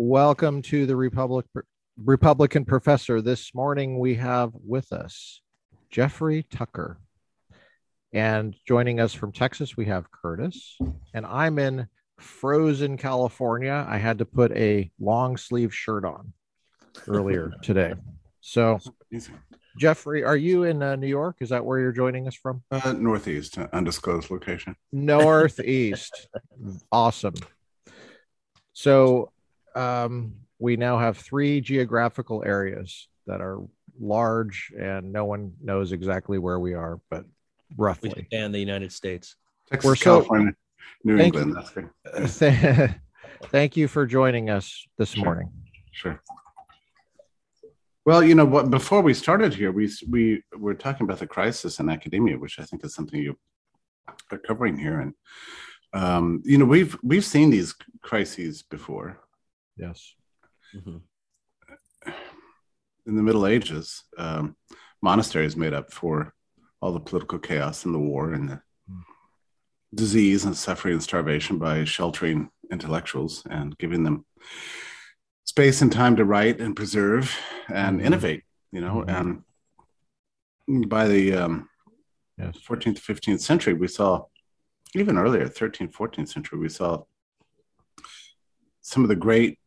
Welcome to the Republic Republican Professor. This morning we have with us Jeffrey Tucker. And joining us from Texas, we have Curtis. And I'm in frozen California. I had to put a long sleeve shirt on earlier today. So, Jeffrey, are you in uh, New York? Is that where you're joining us from? Uh, northeast, uh, undisclosed location. Northeast. awesome. So, um, we now have three geographical areas that are large, and no one knows exactly where we are, but roughly. And the United States. Texas, We're so, California, New thank England. You, That's thank you for joining us this sure. morning. Sure. Well, you know what? Before we started here, we we were talking about the crisis in academia, which I think is something you are covering here, and um, you know we've we've seen these crises before. Yes. Mm-hmm. In the Middle Ages, um, monasteries made up for all the political chaos and the war and the mm. disease and suffering and starvation by sheltering intellectuals and giving them space and time to write and preserve and mm-hmm. innovate you know mm-hmm. and by the um, yes. 14th 15th century we saw even earlier 13th 14th century we saw some of the great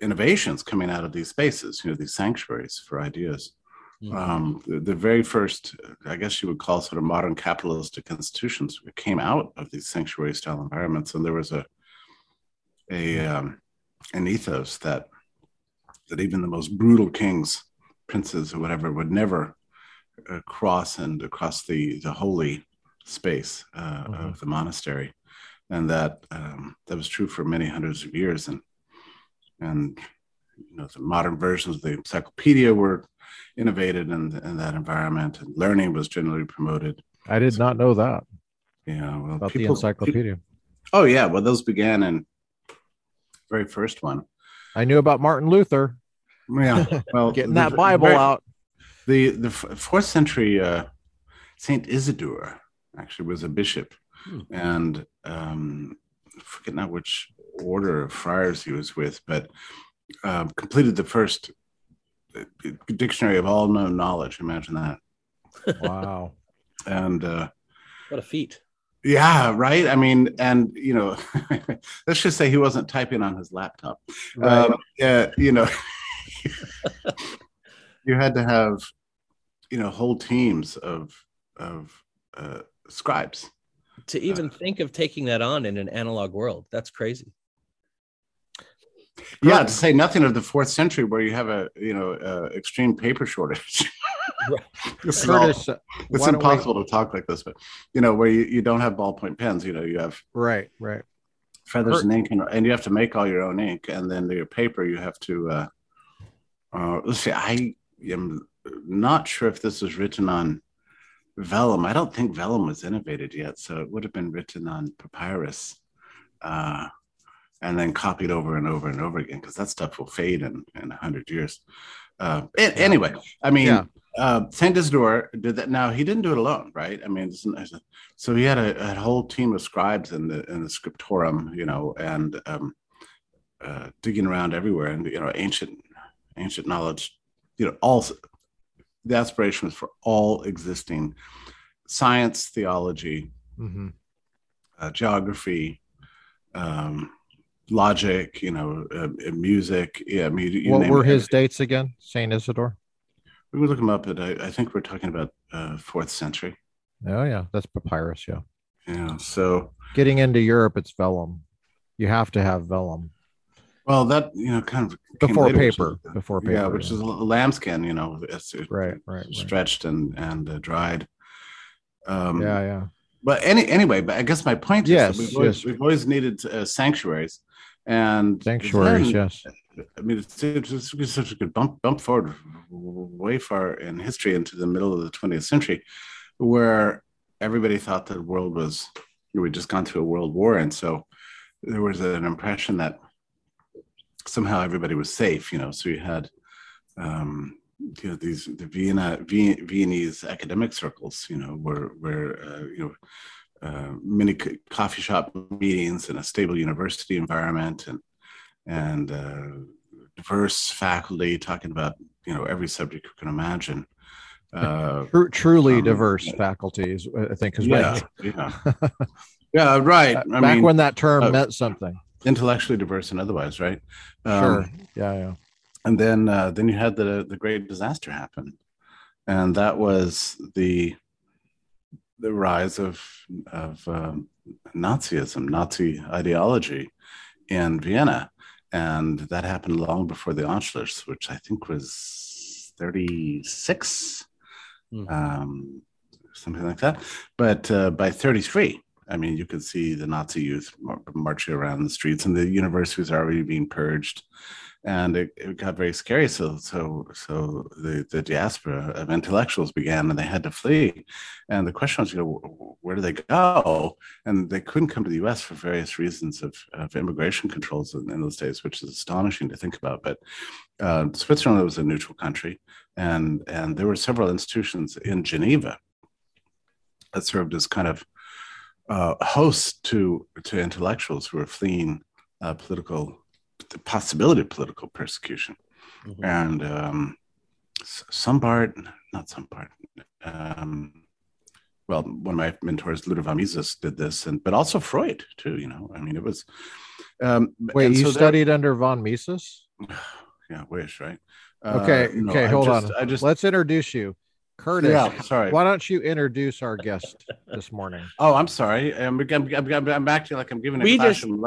innovations coming out of these spaces you know these sanctuaries for ideas mm-hmm. um, the, the, very first i guess you would call sort of modern capitalistic institutions came out of these sanctuary style environments and there was a a um, an ethos that that even the most brutal kings, princes, or whatever would never uh, cross and across the the holy space uh, mm-hmm. of the monastery, and that um, that was true for many hundreds of years. And and you know the modern versions of the encyclopedia were innovated in, in that environment, and learning was generally promoted. I did so, not know that. Yeah, well, about people, the encyclopedia. People, oh yeah, well those began in very first one I knew about Martin Luther. Yeah, well, getting that Bible very, out. The the fourth century uh, Saint Isidore actually was a bishop, hmm. and um, I forget now which order of friars he was with, but uh, completed the first uh, dictionary of all known knowledge. Imagine that. Wow. and uh, what a feat. Yeah, right. I mean, and you know, let's just say he wasn't typing on his laptop. Right. Um, yeah, you know, you had to have, you know, whole teams of of uh, scribes. To even uh, think of taking that on in an analog world, that's crazy. Yeah, to say nothing of the fourth century, where you have a you know uh, extreme paper shortage. it's, Curtis, all, it's impossible we... to talk like this, but you know, where you, you don't have ballpoint pens, you know, you have right, right, feathers and ink, and, and you have to make all your own ink, and then your paper you have to. Uh, uh, let's see, I am not sure if this was written on vellum. I don't think vellum was innovated yet, so it would have been written on papyrus. Uh, and then copied over and over and over again because that stuff will fade in in a hundred years. Uh, anyway, I mean, yeah uh, Saint Isidore did that. Now he didn't do it alone, right? I mean, so he had a, a, whole team of scribes in the in the scriptorium, you know, and um, uh, digging around everywhere, and you know, ancient ancient knowledge, you know, all the aspiration was for all existing science, theology, mm-hmm. uh, geography, um, logic, you know, uh, music. Yeah, I mean, what were his dates again? Saint Isidore. We can look him up, but I, I think we're talking about uh, fourth century. Oh yeah, that's papyrus. Yeah. Yeah. So getting into Europe, it's vellum. You have to have vellum. Well, that you know, kind of before later, paper, is, before paper, yeah, which yeah. is lambskin. You know, it's, right, right, stretched right. and and uh, dried. Um, yeah, yeah. But any anyway, but I guess my point yes, is we've, always, yes. we've always needed uh, sanctuaries, and sanctuaries, then, yes. I mean, it's, it's, such a good bump bump forward, way far in history into the middle of the 20th century, where everybody thought that the world was we'd just gone through a world war, and so there was an impression that somehow everybody was safe. You know, so you had um, you know these the Vienna Viennese academic circles. You know, where where uh, you know. Uh, many coffee shop meetings in a stable university environment and and uh, diverse faculty talking about you know every subject you can imagine. Uh, Tru- truly um, diverse faculties, I think, is yeah, yeah, yeah, right. I back mean, when that term uh, meant something. intellectually diverse and otherwise, right? Um, Sure. Yeah, yeah. and then uh, then you had the the great disaster happen, and that was the the rise of of um, Nazism, Nazi ideology in Vienna, and that happened long before the Anschluss, which I think was thirty six, Mhm. um, something like that. But uh, by thirty three. I mean, you could see the Nazi youth marching around the streets, and the university was already being purged and it, it got very scary. So, so, so the, the diaspora of intellectuals began, and they had to flee. And the question was, you know, where do they go? And they couldn't come to the U.S. for various reasons of, of immigration controls in, in those days, which is astonishing to think about. But uh, Switzerland was a neutral country, and and there were several institutions in Geneva that served as kind of uh, hosts to to intellectuals who were fleeing uh, political the possibility of political persecution. Mhm. And um, S- Sombart, not Sombart, um, well, one of my mentors, Ludwig von Mises, did this, and but also Freud too. You know, I mean, it was. Um, Wait, you so there- studied under von Mises? yeah, wish right. Okay, Uh, no, okay, I hold just- on. I just Let's introduce you. Curtis, yeah, sorry. why don't you introduce our guest this morning? Oh, I'm sorry. I'm, I'm, I'm, I'm acting like I'm giving a We just- classroom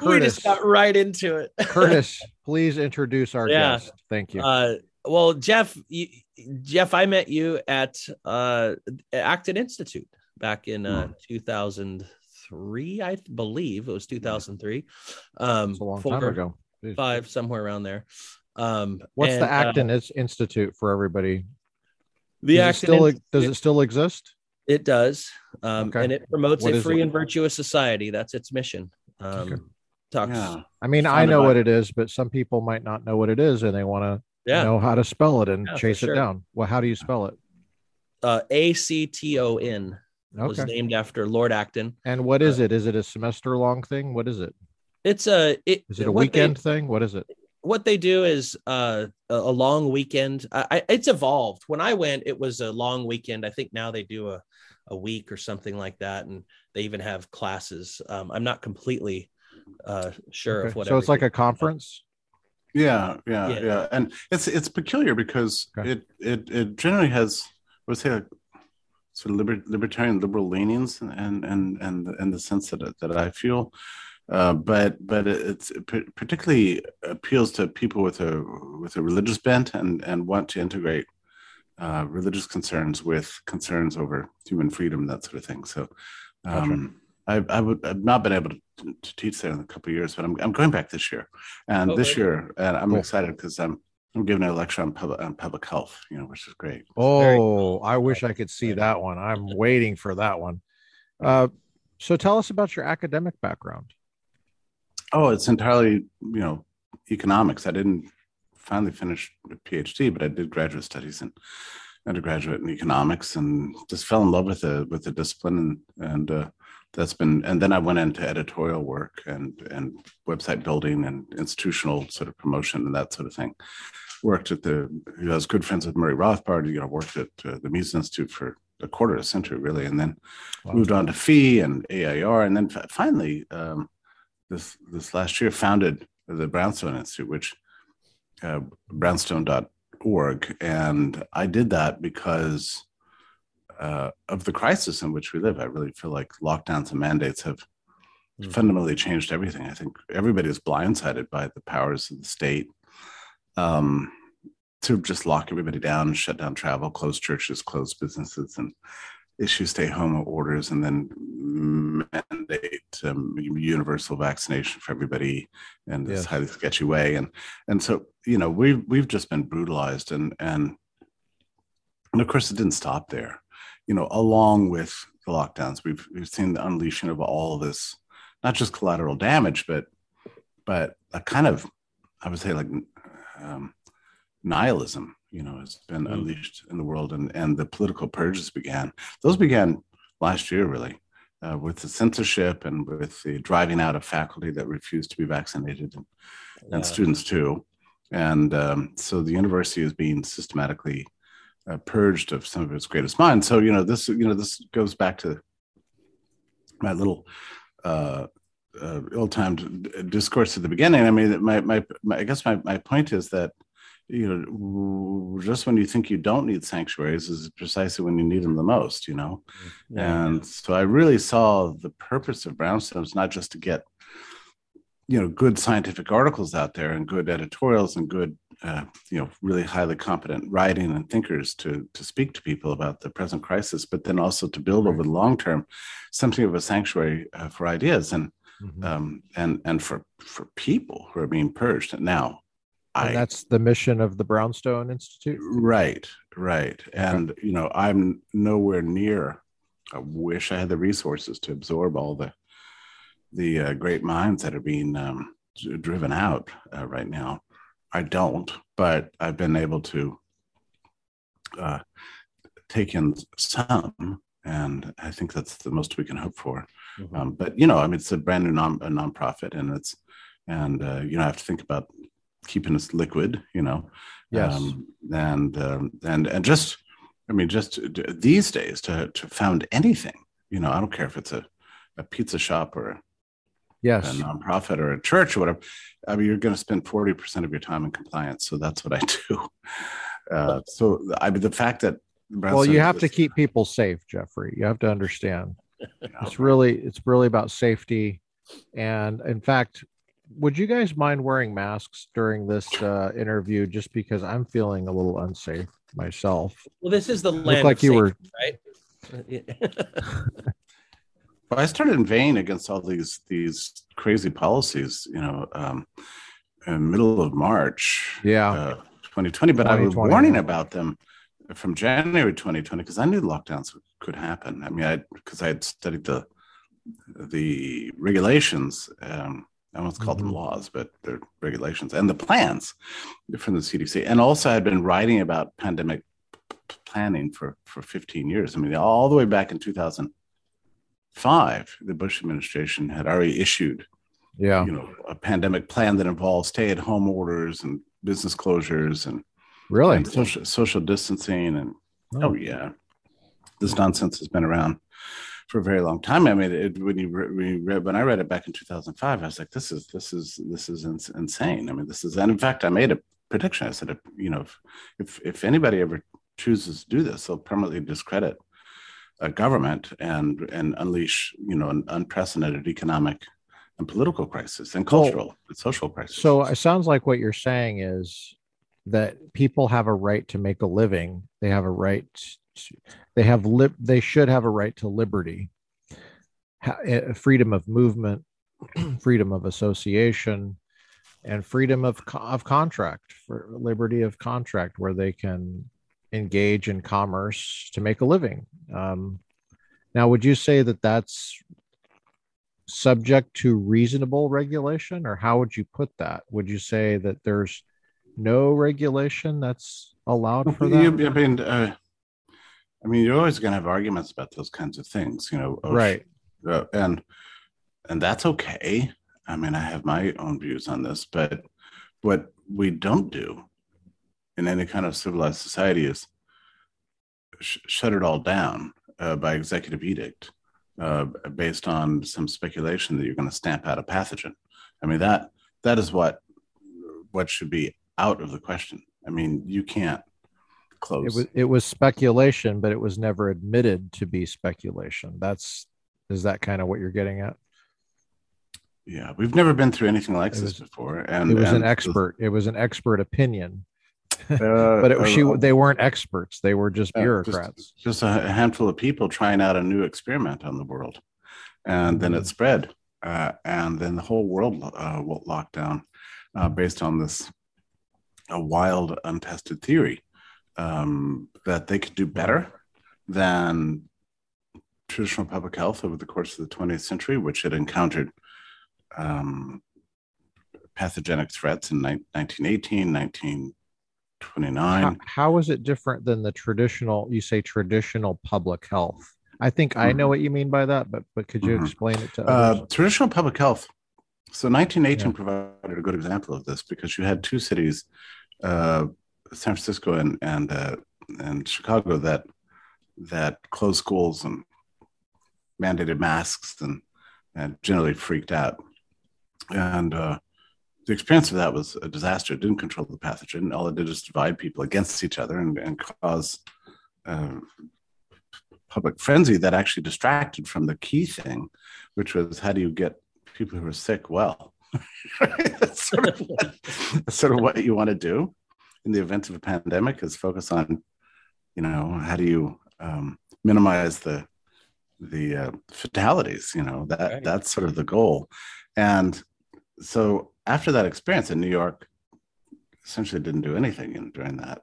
lecture. We Curtis. just got right into it. Curtis, please introduce our Yeah. guest. Thank you. Uh, well, Jeff, you, Jeff, I met you at uh, Acton Institute back in uh, Hmm. 2003, I believe it was 2003. Um, it's a long four, time ago. Jeez. five, somewhere around there. Um, What's and, the uh, Acton Ins- Institute for everybody? the does, it Acton still, Institute- does it still exist? It does, um, Okay. and it promotes What a free it? and virtuous society. That's its mission. Um, Okay. Talks, Yeah. I mean, I know what it is, but some people might not know what it is and they want to yeah. know how to spell it and Yeah, chase sure. it down. Well, how do you spell it? Uh, A C T O N was named after Lord Acton. And what is it? Is it a semester long thing? What is it? It's a it, Is it a what they- weekend thing? What is it? what they do is uh, a, a long weekend. I, I, it's evolved. When I went, it was a long weekend. I think now they do a, a week or something like that, and they even have classes. Um, I'm not completely uh, sure of Okay. what. So it's like a conference. Yeah, yeah, Yeah. yeah, and it's it's peculiar because Okay. it it it generally has I would say like sort of liber- libertarian liberal leanings and and and and the sense that that I feel, uh, but but it's it pa- particularly appeals to people with a with a religious bent and and want to integrate uh, religious concerns with concerns over human freedom that sort of thing. So. Um, I, I would I've not been able to, to teach there in a couple of years, but I'm I'm going back this year, and Oh, this year, and I'm Cool. excited because I'm I'm giving a lecture on public on public health, you know, which is great. Oh, I wish I could see that one. I'm waiting for that one. Uh, so tell us about your academic background. Oh, it's entirely you know economics. I didn't finally finish a PhD, but I did graduate studies in undergraduate in economics, and just fell in love with the with the discipline, and and uh, that's been. And then I went into editorial work and and website building and institutional sort of promotion and that sort of thing. Worked at the. You know, I was good friends with Murray Rothbard. You know, worked at uh, the Mises Institute for a quarter of a century, really, and then Wow. moved on to Fee and AIER, and then fi- finally um, this this last year founded the Brownstone Institute, which uh, brownstone.org, and I did that because uh, of the crisis in which we live. I really feel like lockdowns and mandates have Mhm. fundamentally changed everything. I think everybody is blindsided by the powers of the state. Um, to just lock everybody down, shut down travel, close churches, close businesses, and issue stay home orders, and then mandate um, universal vaccination for everybody in this Yes. highly sketchy way. And and so you know we've we've just been brutalized, and and and of course it didn't stop there. You know, along with the lockdowns, we've we've seen the unleashing of all this, not just collateral damage, but but a kind of I would say like um, nihilism, you know, has been Mm. unleashed in the world, and and the political purges began. Those began last year, really. uh, with the censorship and with the driving out of faculty that refused to be vaccinated and, yeah. and students too. And um, so the university is being systematically uh, purged of some of its greatest minds. So you know this you know this goes back to my little uh, uh, ill-timed discourse at the beginning. I mean, my, my, my I guess my, my point is that you know just when you think you don't need sanctuaries is precisely when you need them the most you know yeah. and so i really saw the purpose of brownstones not just to get you know good scientific articles out there and good editorials and good uh, you know really highly competent writing and thinkers to to speak to people about the present crisis but then also to build over the long term something of a sanctuary uh, for ideas and mm-hmm. um, and and for for people who are being purged now and I, that's the mission of the brownstone institute right right and okay. you know i'm nowhere near i wish i had the resources to absorb all the the uh, great minds that are being um, driven out uh, right now. I don't, but I've been able to uh, take in some, and I think that's the most we can hope for. Mm-hmm. Um, but you know, I mean, it's a brand new non a nonprofit, and it's and uh, you know, I have to think about keeping us liquid. You know, yes, um, and um, and and just, I mean, just these days to to found anything. You know, I don't care if it's a a pizza shop or yes. a nonprofit or a church or whatever, I mean, you're going to spend 40% of your time in compliance. So that's what I do. Uh, so I mean, the fact that well, you have to keep people safe, Jeffrey. You have to understand. It's really, it's really about safety. And in fact, would you guys mind wearing masks during this uh, interview? Just because I'm feeling a little unsafe myself. Well, this is the land like you were right. I started inveighing against all these these crazy policies, you know, um, in middle of March, yeah, uh, 2020. But I was warning about them from January 2020 because I knew lockdowns could happen. I mean, I because I had studied the the regulations. Um, I almost called mm-hmm. them laws, but they're regulations and the plans from the CDC. And also, I'd been writing about pandemic planning for for 15 years. I mean, all the way back in 2000 five, the Bush administration had already issued, yeah, you know, a pandemic plan that involved stay-at-home orders and business closures and really and social social distancing and oh. oh. yeah, this nonsense has been around for a very long time. I mean, it, when you when, you read, when I read it back in 2005, I was like, this is this is this is insane. I mean, this is and in fact, I made a prediction. I said, you know, if if, if anybody ever chooses to do this, they'll permanently discredit a government and and unleash you know an unprecedented economic and political crisis and cultural and social crisis. So it sounds like what you're saying is that people have a right to make a living. They have a right. To, they have li- They should have a right to liberty, ha- eh, freedom of movement, freedom of association, and freedom of co- of contract for liberty of contract, where they can engage in commerce to make a living. Um, now, would you say that that's subject to reasonable regulation, or how would you put that? Would you say that there's no regulation that's allowed for that? I mean, uh, I mean, you're always going to have arguments about those kinds of things, you know. right. Uh, and and that's okay. I mean, I have my own views on this, but what we don't do in any kind of civilized society is sh- shut it all down uh, by executive edict uh, based on some speculation that you're going to stamp out a pathogen. I mean that that is what what should be out of the question. I mean, you can't close. It was it was speculation, but it was never admitted to be speculation. That's is that kind of what you're getting at? Yeah, we've never been through anything like was, this before, and it was and an expert. It was an expert opinion uh, but it, she uh, they weren't experts; they were just bureaucrats. Just, just, a handful of people trying out a new experiment on the world, and then it mm-hmm. spread, uh, and then the whole world uh, locked down based on this a wild, untested theory um, that they could do better than traditional public health over the course of the 20th century, which had encountered um, pathogenic threats in 1918, 19 29 how, how is it different than the traditional you say traditional public health I think I know what you mean by that, but but could you Mhm. explain it to Uh, traditional public health. So 1918 Yeah. provided a good example of this because you had two cities, uh, San Francisco and and uh, and Chicago, that that closed schools and mandated masks and and generally freaked out. And uh, the experience of that was a disaster. It didn't control the pathogen. All it did is divide people against each other and, and cause uh, public frenzy that actually distracted from the key thing, which was how do you get people who are sick well? that's, sort of what, that's sort of what you want to do in the event of a pandemic is focus on, you know, how do you um, minimize the the uh, fatalities? You know that Right. that's sort of the goal, and so after that experience in New York, essentially didn't do anything in, during that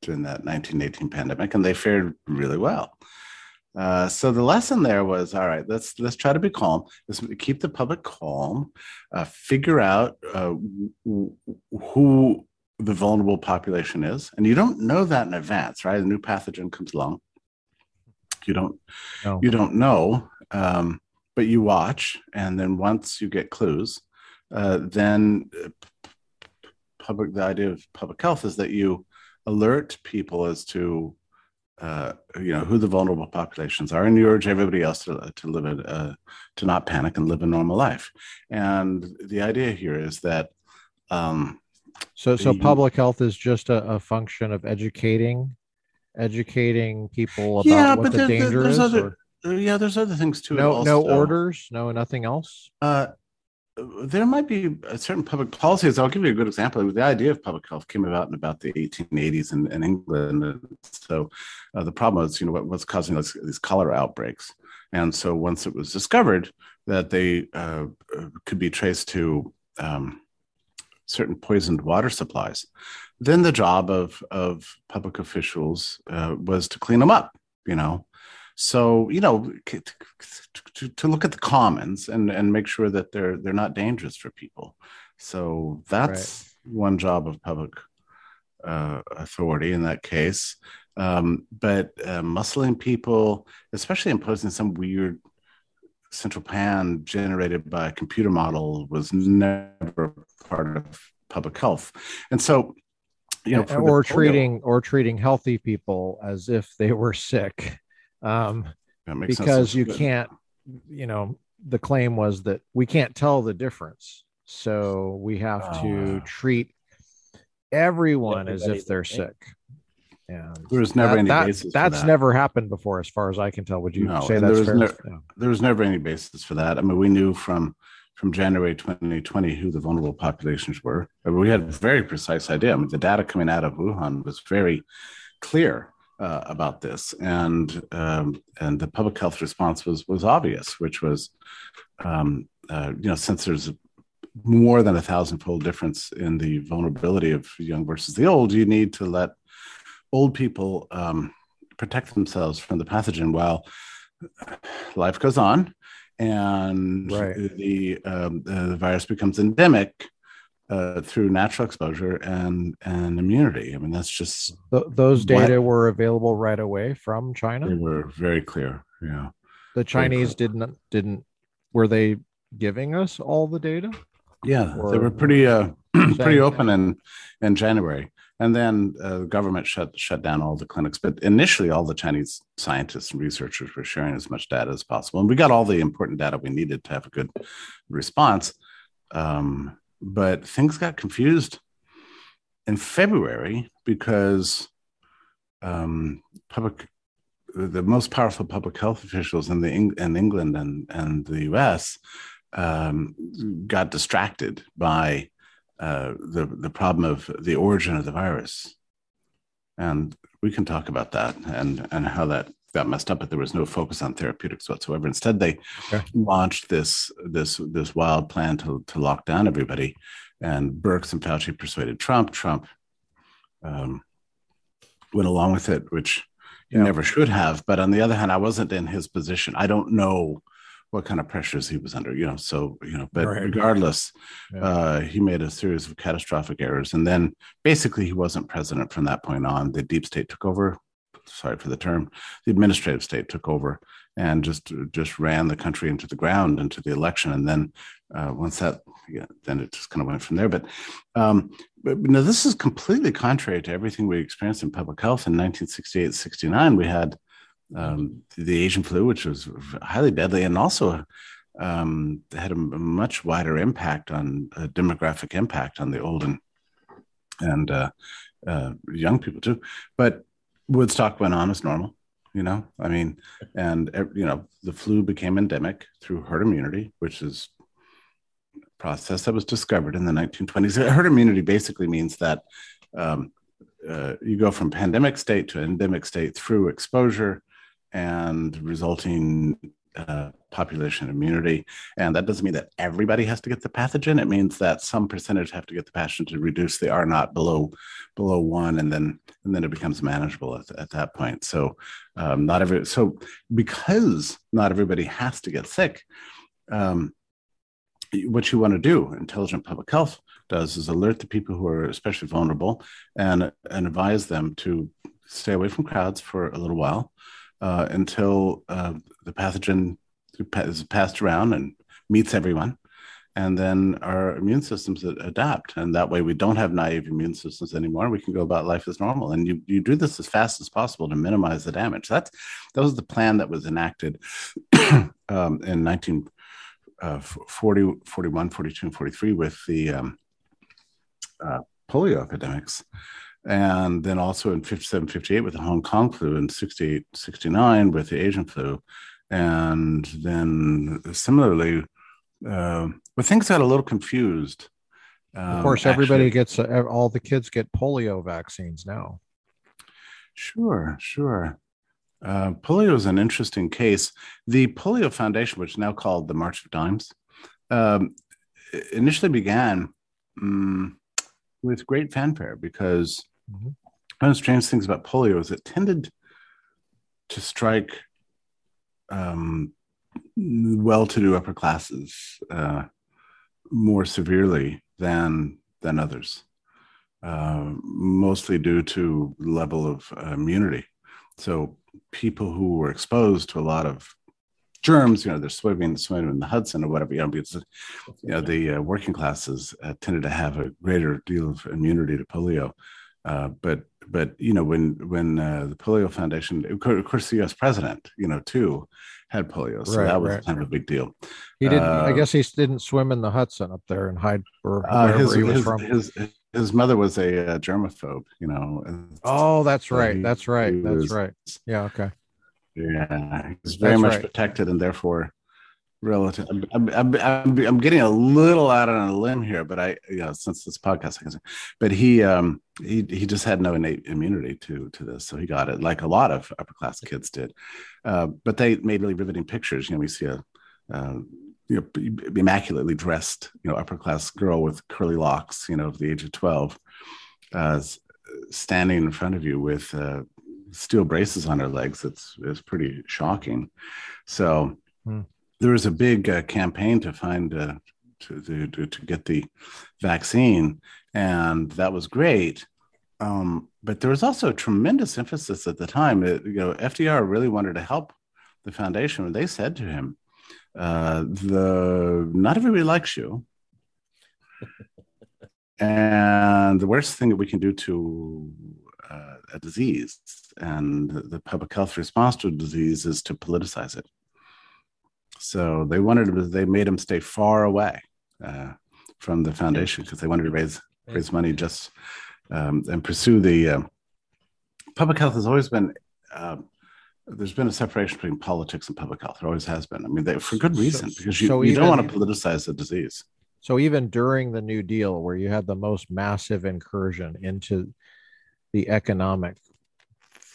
during that 1918 pandemic, and they fared really well. Uh, so the lesson there was all right let's let's try to be calm let's keep the public calm uh, figure out uh, w- who the vulnerable population is and you don't know that in advance right a new pathogen comes along you don't No. you don't know um, but you watch and then once you get clues uh, then uh, public the idea of public health is that you alert people as to uh, you know who the vulnerable populations are, and you urge everybody else to to live it, uh, to not panic and live a normal life. And the idea here is that um, So so you- public health is just a, a function of educating educating people about Yeah, what but the there- there- danger there's is. other- or- uh, yeah, there's other things too. no no orders, no nothing else. Uh, there might be a certain public policies. I'll give you a good example. The idea of public health came about in about the 1880s in, in England. And so uh, the problem was, you know, what, what's causing these, cholera outbreaks. And so once it was discovered that they uh, could be traced to um, certain poisoned water supplies, then the job of, of public officials uh, was to clean them up, you know. So you know, to, to, to look at the commons and and make sure that they're they're not dangerous for people. So that's one job of public uh, authority in that case. Um, but uh, muscling people, especially imposing some weird central pan generated by a computer model, was never part of public health. And so, you know, or polio- treating or treating healthy people as if they were sick. Um, that makes sense. because you But- can't you know the claim was that we can't tell the difference so we have Oh, to wow. treat everyone as if they're the sick and There was never that- any that- basis that's that. never happened before as far as i can tell would you No, say and there that's was fair no- Yeah. there was never any basis for that. I mean, we knew from from January 2020 who the vulnerable populations were. I mean, we had a very precise idea. I mean, the data coming out of Wuhan was very clear uh, about this, and um, and the public health response was was obvious, which was, um, uh, you know, since there's more than a thousandfold difference in the vulnerability of young versus the old, you need to let old people um, protect themselves from the pathogen while life goes on and Right. the um, the virus becomes endemic uh, through natural exposure and and immunity. I mean, that's just Th- those What- data were available right away from china they were very clear. Yeah, the chinese didn't didn't were they giving us all the data yeah, they were pretty uh, pretty open in in January. And then uh, the government shut shut down all the clinics. But initially, all the Chinese scientists and researchers were sharing as much data as possible, and we got all the important data we needed to have a good response. Um, but things got confused in February because um, public, the most powerful public health officials in the in England and and the U.S. Um, got distracted by uh, the the problem of the origin of the virus, and we can talk about that and and how that got messed up. But there was no focus on therapeutics whatsoever. Instead, they Okay. launched this this this wild plan to to lock down everybody, and Birx and Fauci persuaded Trump. Trump um, went along with it, which he Yeah. never should have. But on the other hand, I wasn't in his position. I don't know what kind of pressures he was under, you know. So, you know, but Right. regardless, Yeah. uh, he made a series of catastrophic errors. And then basically he wasn't president from that point on. The deep state took over sorry for the term, the administrative state took over and just just ran the country into the ground into the election, and then uh, once that, yeah, then it just kind of went from there. But, um, but now this is completely contrary to everything we experienced in public health in 1968, 69. We had um, the Asian flu, which was highly deadly, and also um, had a, much wider impact on a demographic impact on the old and and uh, uh, young people too. But Woodstock went on as normal, you know. I mean, and you know, the flu became endemic through herd immunity, which is a process that was discovered in the 1920s. Herd immunity basically means that um, uh, you go from pandemic state to endemic state through exposure and resulting uh, population immunity. And that doesn't mean that everybody has to get the pathogen. It means that some percentage have to get the pathogen to reduce the R naught below below one, and then and then it becomes manageable at, at that point. So um, not every so because not everybody has to get sick. Um, what you want to do, intelligent public health does, is alert the people who are especially vulnerable and and advise them to stay away from crowds for a little while uh, until uh, the pathogen is passed around and meets everyone. And then our immune systems adapt. And that way we don't have naive immune systems anymore. We can go about life as normal. And you, you do this as fast as possible to minimize the damage. That's, that was the plan that was enacted um, in 1940, uh, 41, 42, and 43 with the um, uh, polio epidemics and then also in 57 58 with the hong kong flu and 68 69 with the asian flu. And then similarly uh, but things got a little confused um, of course everybody actually. gets uh, all the kids get polio vaccines now. Sure sure. Uh, polio is an interesting case. The polio foundation which is now called the march of dimes um, initially began um, with great fanfare because Mm-hmm. One of the strange things about polio is it tended to strike um, well-to-do upper classes uh, more severely than than others, uh, mostly due to level of uh, immunity. So people who were exposed to a lot of germs, you know, they're swimming, swimming in the Hudson or whatever, you know, because, you know, the uh, working classes uh, tended to have a greater deal of immunity to polio. Uh, but but you know when when uh, the polio foundation of course the us president you know too had polio so right, that was right. kind of a big deal he didn't uh, i guess he didn't swim in the hudson up there and hide or uh, his, he was his, from his, his mother was a, germaphobe you know oh that's right he, that's right that's was, right yeah okay yeah he was very that's much right. protected and therefore relative. I'm, I'm, I'm, I'm, getting a little out on a limb here, but I, you know, since this podcast, I can say, but he, um, he, he just had no innate immunity to, to this. So he got it like a lot of upper class kids did. Uh, but they made really riveting pictures. You know, we see a, uh, you know, immaculately dressed, you know, upper class girl with curly locks, you know, of the age of 12, uh, standing in front of you with, uh, steel braces on her legs. It's, it's pretty shocking. So, hmm there was a big uh, campaign to find uh, to, to, to get the vaccine, and that was great. Um, but there was also a tremendous emphasis at the time. It, you know, FDR really wanted to help the foundation. When they said to him, uh, "The not everybody likes you." and the worst thing that we can do to uh, a disease and the public health response to a disease is to politicize it. So they wanted to, they made him stay far away uh, from the foundation because they wanted to raise raise money just um, and pursue the uh, public health has always been. Uh, there's been a separation between politics and public health. There always has been. I mean, they, for good reason, so, because you, so you even, don't want to politicize the disease. So even during the New Deal, where you had the most massive incursion into the economic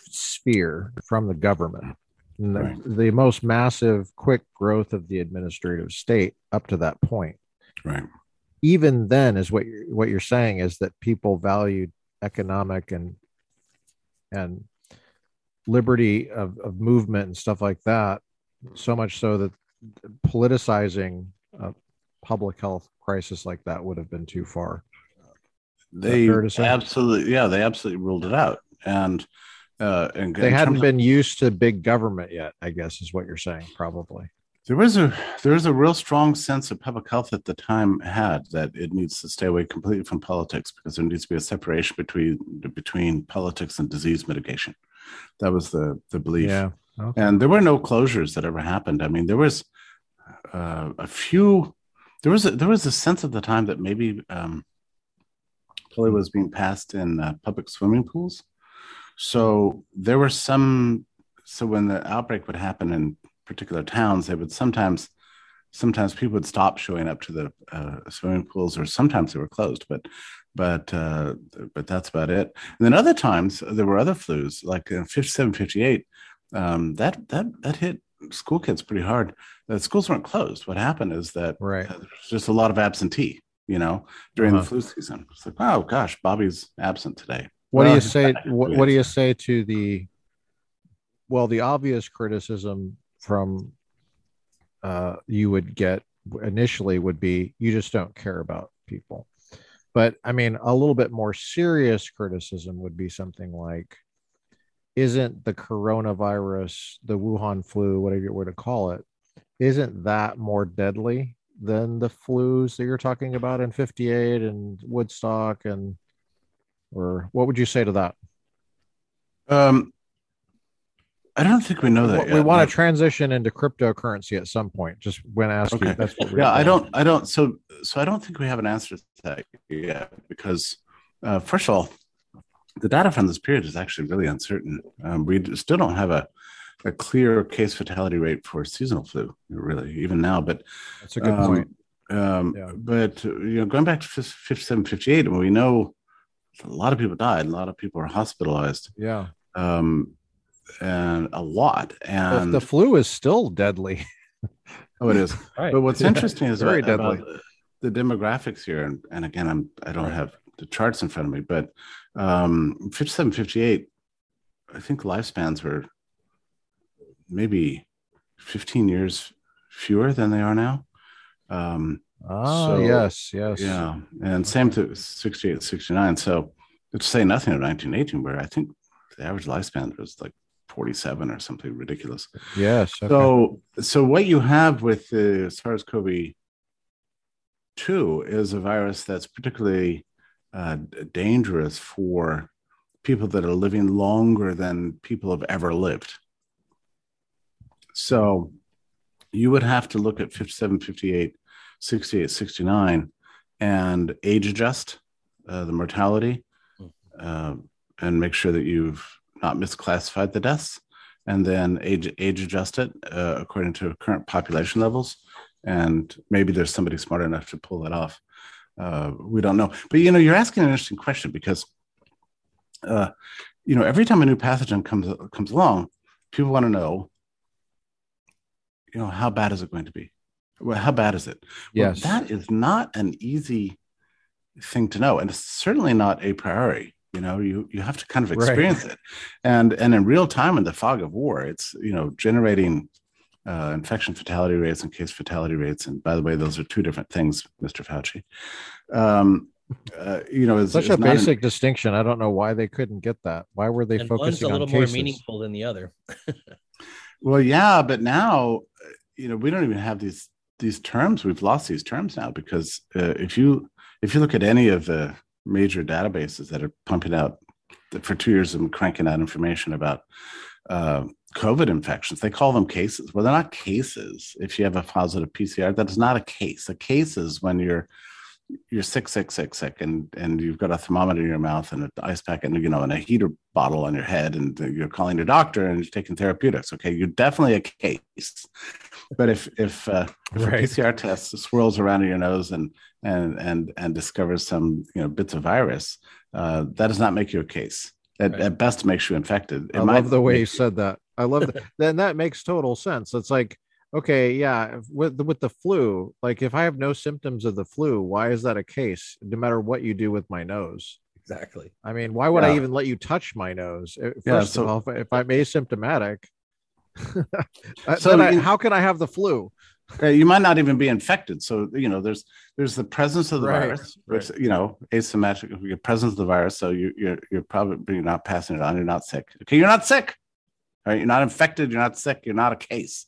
sphere from the government, right. the, the most massive quick growth of the administrative state up to that point. Right. Even then is what you're what you're saying is that people valued economic and and liberty of, of movement and stuff like that so much so that politicizing a public health crisis like that would have been too far. They absolutely yeah they absolutely ruled it out. And Uh, and They hadn't of- been used to big government yet, I guess is what you're saying, probably. There was a there was a real strong sense of public health at the time had that it needs to stay away completely from politics because there needs to be a separation between between politics and disease mitigation. That was the the belief. Yeah. Okay. And there were no closures that ever happened. I mean, there was uh, a few. There was a, there was a sense at the time that maybe um, polio was being passed in uh, public swimming pools. So there were some. So when the outbreak would happen in particular towns, they would sometimes sometimes people would stop showing up to the uh, swimming pools, or sometimes they were closed. But but uh, but that's about it. And then other times there were other flus, like in 57, 58, um, that that that hit school kids pretty hard. The schools weren't closed. What happened is that Right. uh, there just a lot of absentee, you know, during Uh-huh. the flu season. It's like, oh gosh, Bobby's absent today. What do you say? What, what do you say to the? Well, the obvious criticism from uh, you would get initially would be you just don't care about people. But I mean, a little bit more serious criticism would be something like, isn't the coronavirus, the Wuhan flu, whatever you were to call it, isn't that more deadly than the flus that you're talking about in 58 and Woodstock and or what would you say to that? Um, I don't think we know that. we yet, want to transition into cryptocurrency at some point. Just when asked you, that's what yeah i don't i don't so so i don't think we have an answer to that yet because uh, first of all the data from this period is actually really uncertain um, we still don't have a, a clear case fatality rate for seasonal flu really even now but That's a good um, point. um, Yeah. but you know going back to 57 58 we know a lot of people died a lot of people are hospitalized Yeah, um, and a lot the, and the flu is still deadly. oh it is Right. But what's interesting is Very about, deadly. about the demographics here, and, and again, I'm I don't Right. have the charts in front of me, but um, 57, 58, I think lifespans were maybe 15 years fewer than they are now. Um, Ah, So, yes, yes. yeah, and same to 68, 69. So to say nothing of 1918, where I think the average lifespan was like 47 or something ridiculous. yes. okay. So, so what you have with the SARS-CoV-2 is a virus that's particularly uh, dangerous for people that are living longer than people have ever lived. So, you would have to look at 57, 58, 68, 69 and age adjust uh, the mortality uh, and make sure that you've not misclassified the deaths and then age age adjust it uh, according to current population levels. And maybe there's somebody smart enough to pull that off. Uh, we don't know, but you know, you're asking an interesting question because, uh, you know, every time a new pathogen comes comes along, people want to know, you know, how bad is it going to be? Well, how bad is it? Well, yes. that is not an easy thing to know, and it's certainly not a priori. You know, you you have to kind of Right. experience it, and and in real time in the fog of war, it's you know generating uh, infection fatality rates and case fatality rates. And by the way, those are two different things, Mr. Fauci. Um, uh, you know, is Such is a not an- basic distinction. I don't know why they couldn't get that. Why were they and one's focusing a little on more cases? meaningful than the other. Well, yeah, but now, uh, you know, we don't even have these these terms. We've lost these terms now because uh, if you if you look at any of the major databases that are pumping out for two years and cranking out information about uh, COVID infections, they call them cases. Well, they're not cases. If you have a positive PCR, that is not a case. A case is when you're you're sick, sick, sick, sick, and and you've got a thermometer in your mouth and an ice pack and you know and a heater bottle on your head, and you're calling your doctor and you're taking therapeutics. Okay, you're definitely a case. But if if, uh, if Right. a PCR test swirls around in your nose and and and and discovers some you know bits of virus, uh, that does not make you a case. At, Right. at best, makes you infected. It I love the way you said that. I love that. then that makes total sense. It's like, okay, yeah, with the, with the flu, like if I have no symptoms of the flu, why is that a case? No matter what you do with my nose. Exactly. I mean, why would I even let you touch my nose? First Yeah, of all, if, if I'm asymptomatic, uh, So then I, you- how can I have the flu? You might not even be infected. So you know, there's there's the presence of the Right, virus, which, you know, asymmetric your presence of the virus. So you, you're you're probably you're not passing it on. You're not sick. Okay, you're not sick. Right, you're not infected. You're not sick. You're not a case.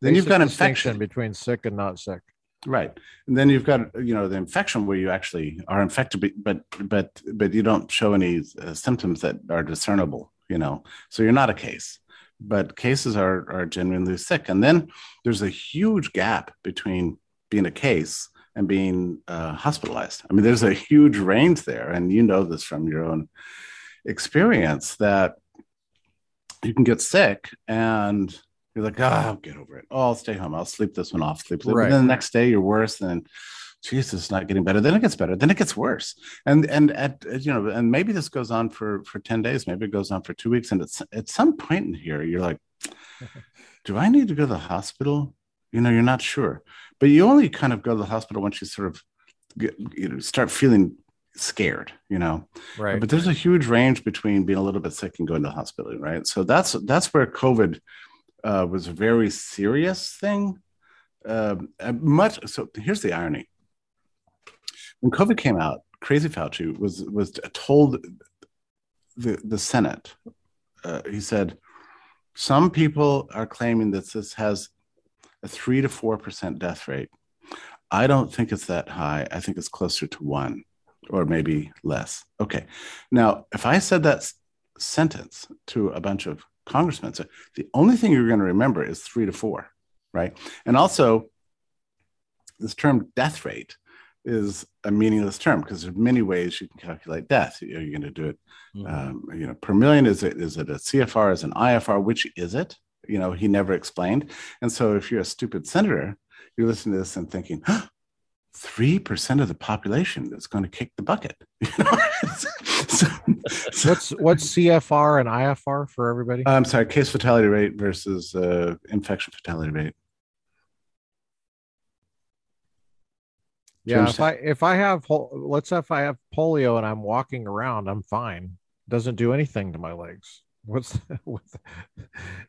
Then you've got infection, between sick and not sick. right? And then you've got you know the infection where you actually are infected, but but but, but you don't show any uh, symptoms that are discernible. You know, so you're not a case. But cases are are genuinely sick, and then there's a huge gap between being a case and being uh, hospitalized. I mean, there's a huge range there, and you know this from your own experience that you can get sick and you're like, oh, I'll get over it. Oh, I'll stay home. I'll sleep this one off. Sleep. sleep. Right. But then the next day you're worse. And Jesus, not getting better. Then it gets better. Then it gets worse. And and at you know, and maybe this goes on for for ten days. Maybe it goes on for two weeks. And it's at some point in here, you're like, do I need to go to the hospital? You know, you're not sure, but you only kind of go to the hospital once you sort of get, you know, start feeling scared. You know, Right. but there's a huge range between being a little bit sick and going to the hospital, right? So that's that's where COVID uh, was a very serious thing. Um, uh, much so. Here's the irony: when COVID came out, Crazy Fauci was was told the the Senate. Uh, he said, "Some people are claiming that this has a three to four percent death rate. I don't think it's that high. I think it's closer to one." or maybe less. Okay. Now, if I said that sentence to a bunch of congressmen, so the only thing you're going to remember is three to four, right? And also, this term death rate is a meaningless term because there's many ways you can calculate death. Are you going to do it? Mm-hmm. Um, you know, per million is it is it a CFR? Is an IFR? Which is it? You know, he never explained. And so, if you're a stupid senator, you're listening to this and thinking, 3% of the population that's going to kick the bucket. So, so, what's what's CFR and IFR for everybody? I'm sorry, case fatality rate versus uh, infection fatality rate. Yeah, if I if I have let's say if I have polio and I'm walking around, I'm fine. Doesn't do anything to my legs. What's with,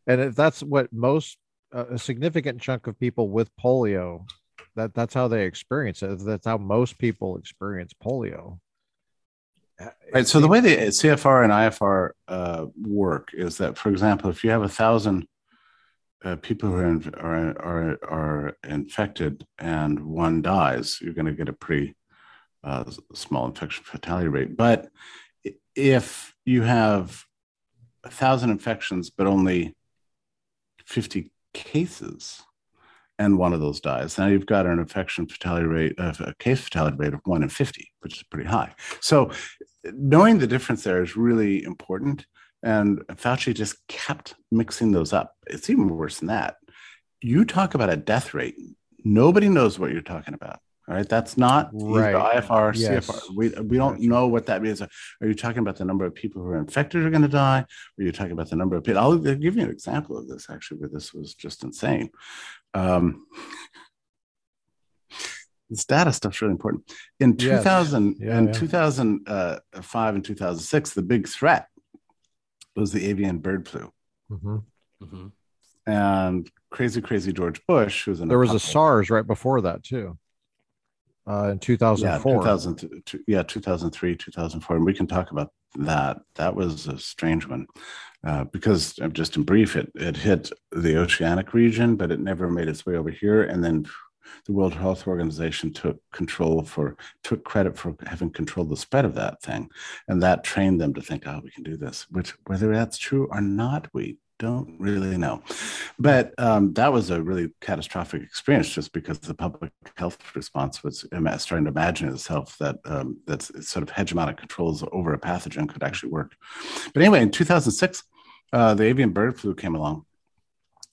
and if that's what most uh, a significant chunk of people with polio that that's how they experience it. That's how most people experience polio. Uh, Right. So the way the CFR and IFR uh, work is that, for example, if you have a thousand uh, people who are, in, are are are infected and one dies, you're going to get a pretty uh, small infection fatality rate. But if you have a thousand infections but only fifty cases, and one of those dies, now you've got an infection fatality rate of a case fatality rate of one in fifty, which is pretty high. So knowing the difference there is really important. And Fauci just kept mixing those up. It's even worse than that. You talk about a death rate, nobody knows what you're talking about. All right. That's not Right. IFR, Yes. CFR. We, we don't Gotcha. know what that means. Are you talking about the number of people who are infected are going to die? Or are you talking about the number of people? I'll give you an example of this actually, where this was just insane. Um, this data stuff's really important. In Yes. 2000 Yeah, and yeah. 2005 and 2006, the big threat was the avian bird flu. Mhm. Mhm. And crazy, crazy George Bush, who's an there was a apocalypse- SARS right before that too. Uh, in yeah, 2004. 2000, yeah, 2003, 2004. And we can talk about that. That was a strange one uh, because, uh, just in brief, it, it hit the oceanic region, but it never made its way over here. And then the World Health Organization took control for, took credit for having controlled the spread of that thing. And that trained them to think, oh, we can do this, which whether that's true or not, we don't really know. But um, that was a really catastrophic experience just because the public health response was starting to imagine itself that um, that sort of hegemonic controls over a pathogen could actually work. But anyway, in 2006, uh, the avian bird flu came along.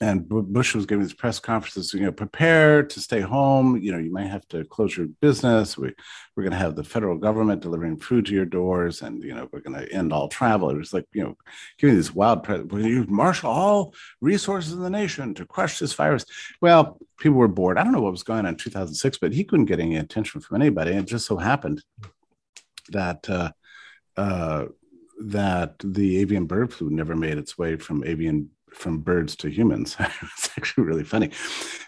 And Bush was giving these press conferences, you know, prepare to stay home. You know, you might have to close your business. We, we're going to have the federal government delivering food to your doors, and you know, we're going to end all travel. It was like, you know, giving these wild, pre- to marshal all resources in the nation to crush this virus. Well, people were bored. I don't know what was going on in 2006, but he couldn't get any attention from anybody. It just so happened that uh, uh, that the avian bird flu never made its way from avian from birds to humans. it's actually really funny,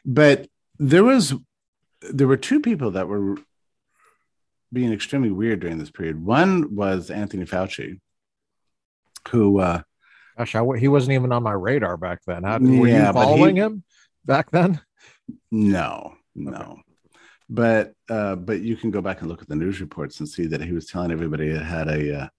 but there was there were two people that were being extremely weird during this period. One was Anthony Fauci, who uh, Gosh, I, he wasn't even on my radar back then. How, were Yeah, you following he- him back then? No, no. But uh, but you can go back and look at the news reports and see that he was telling everybody it had a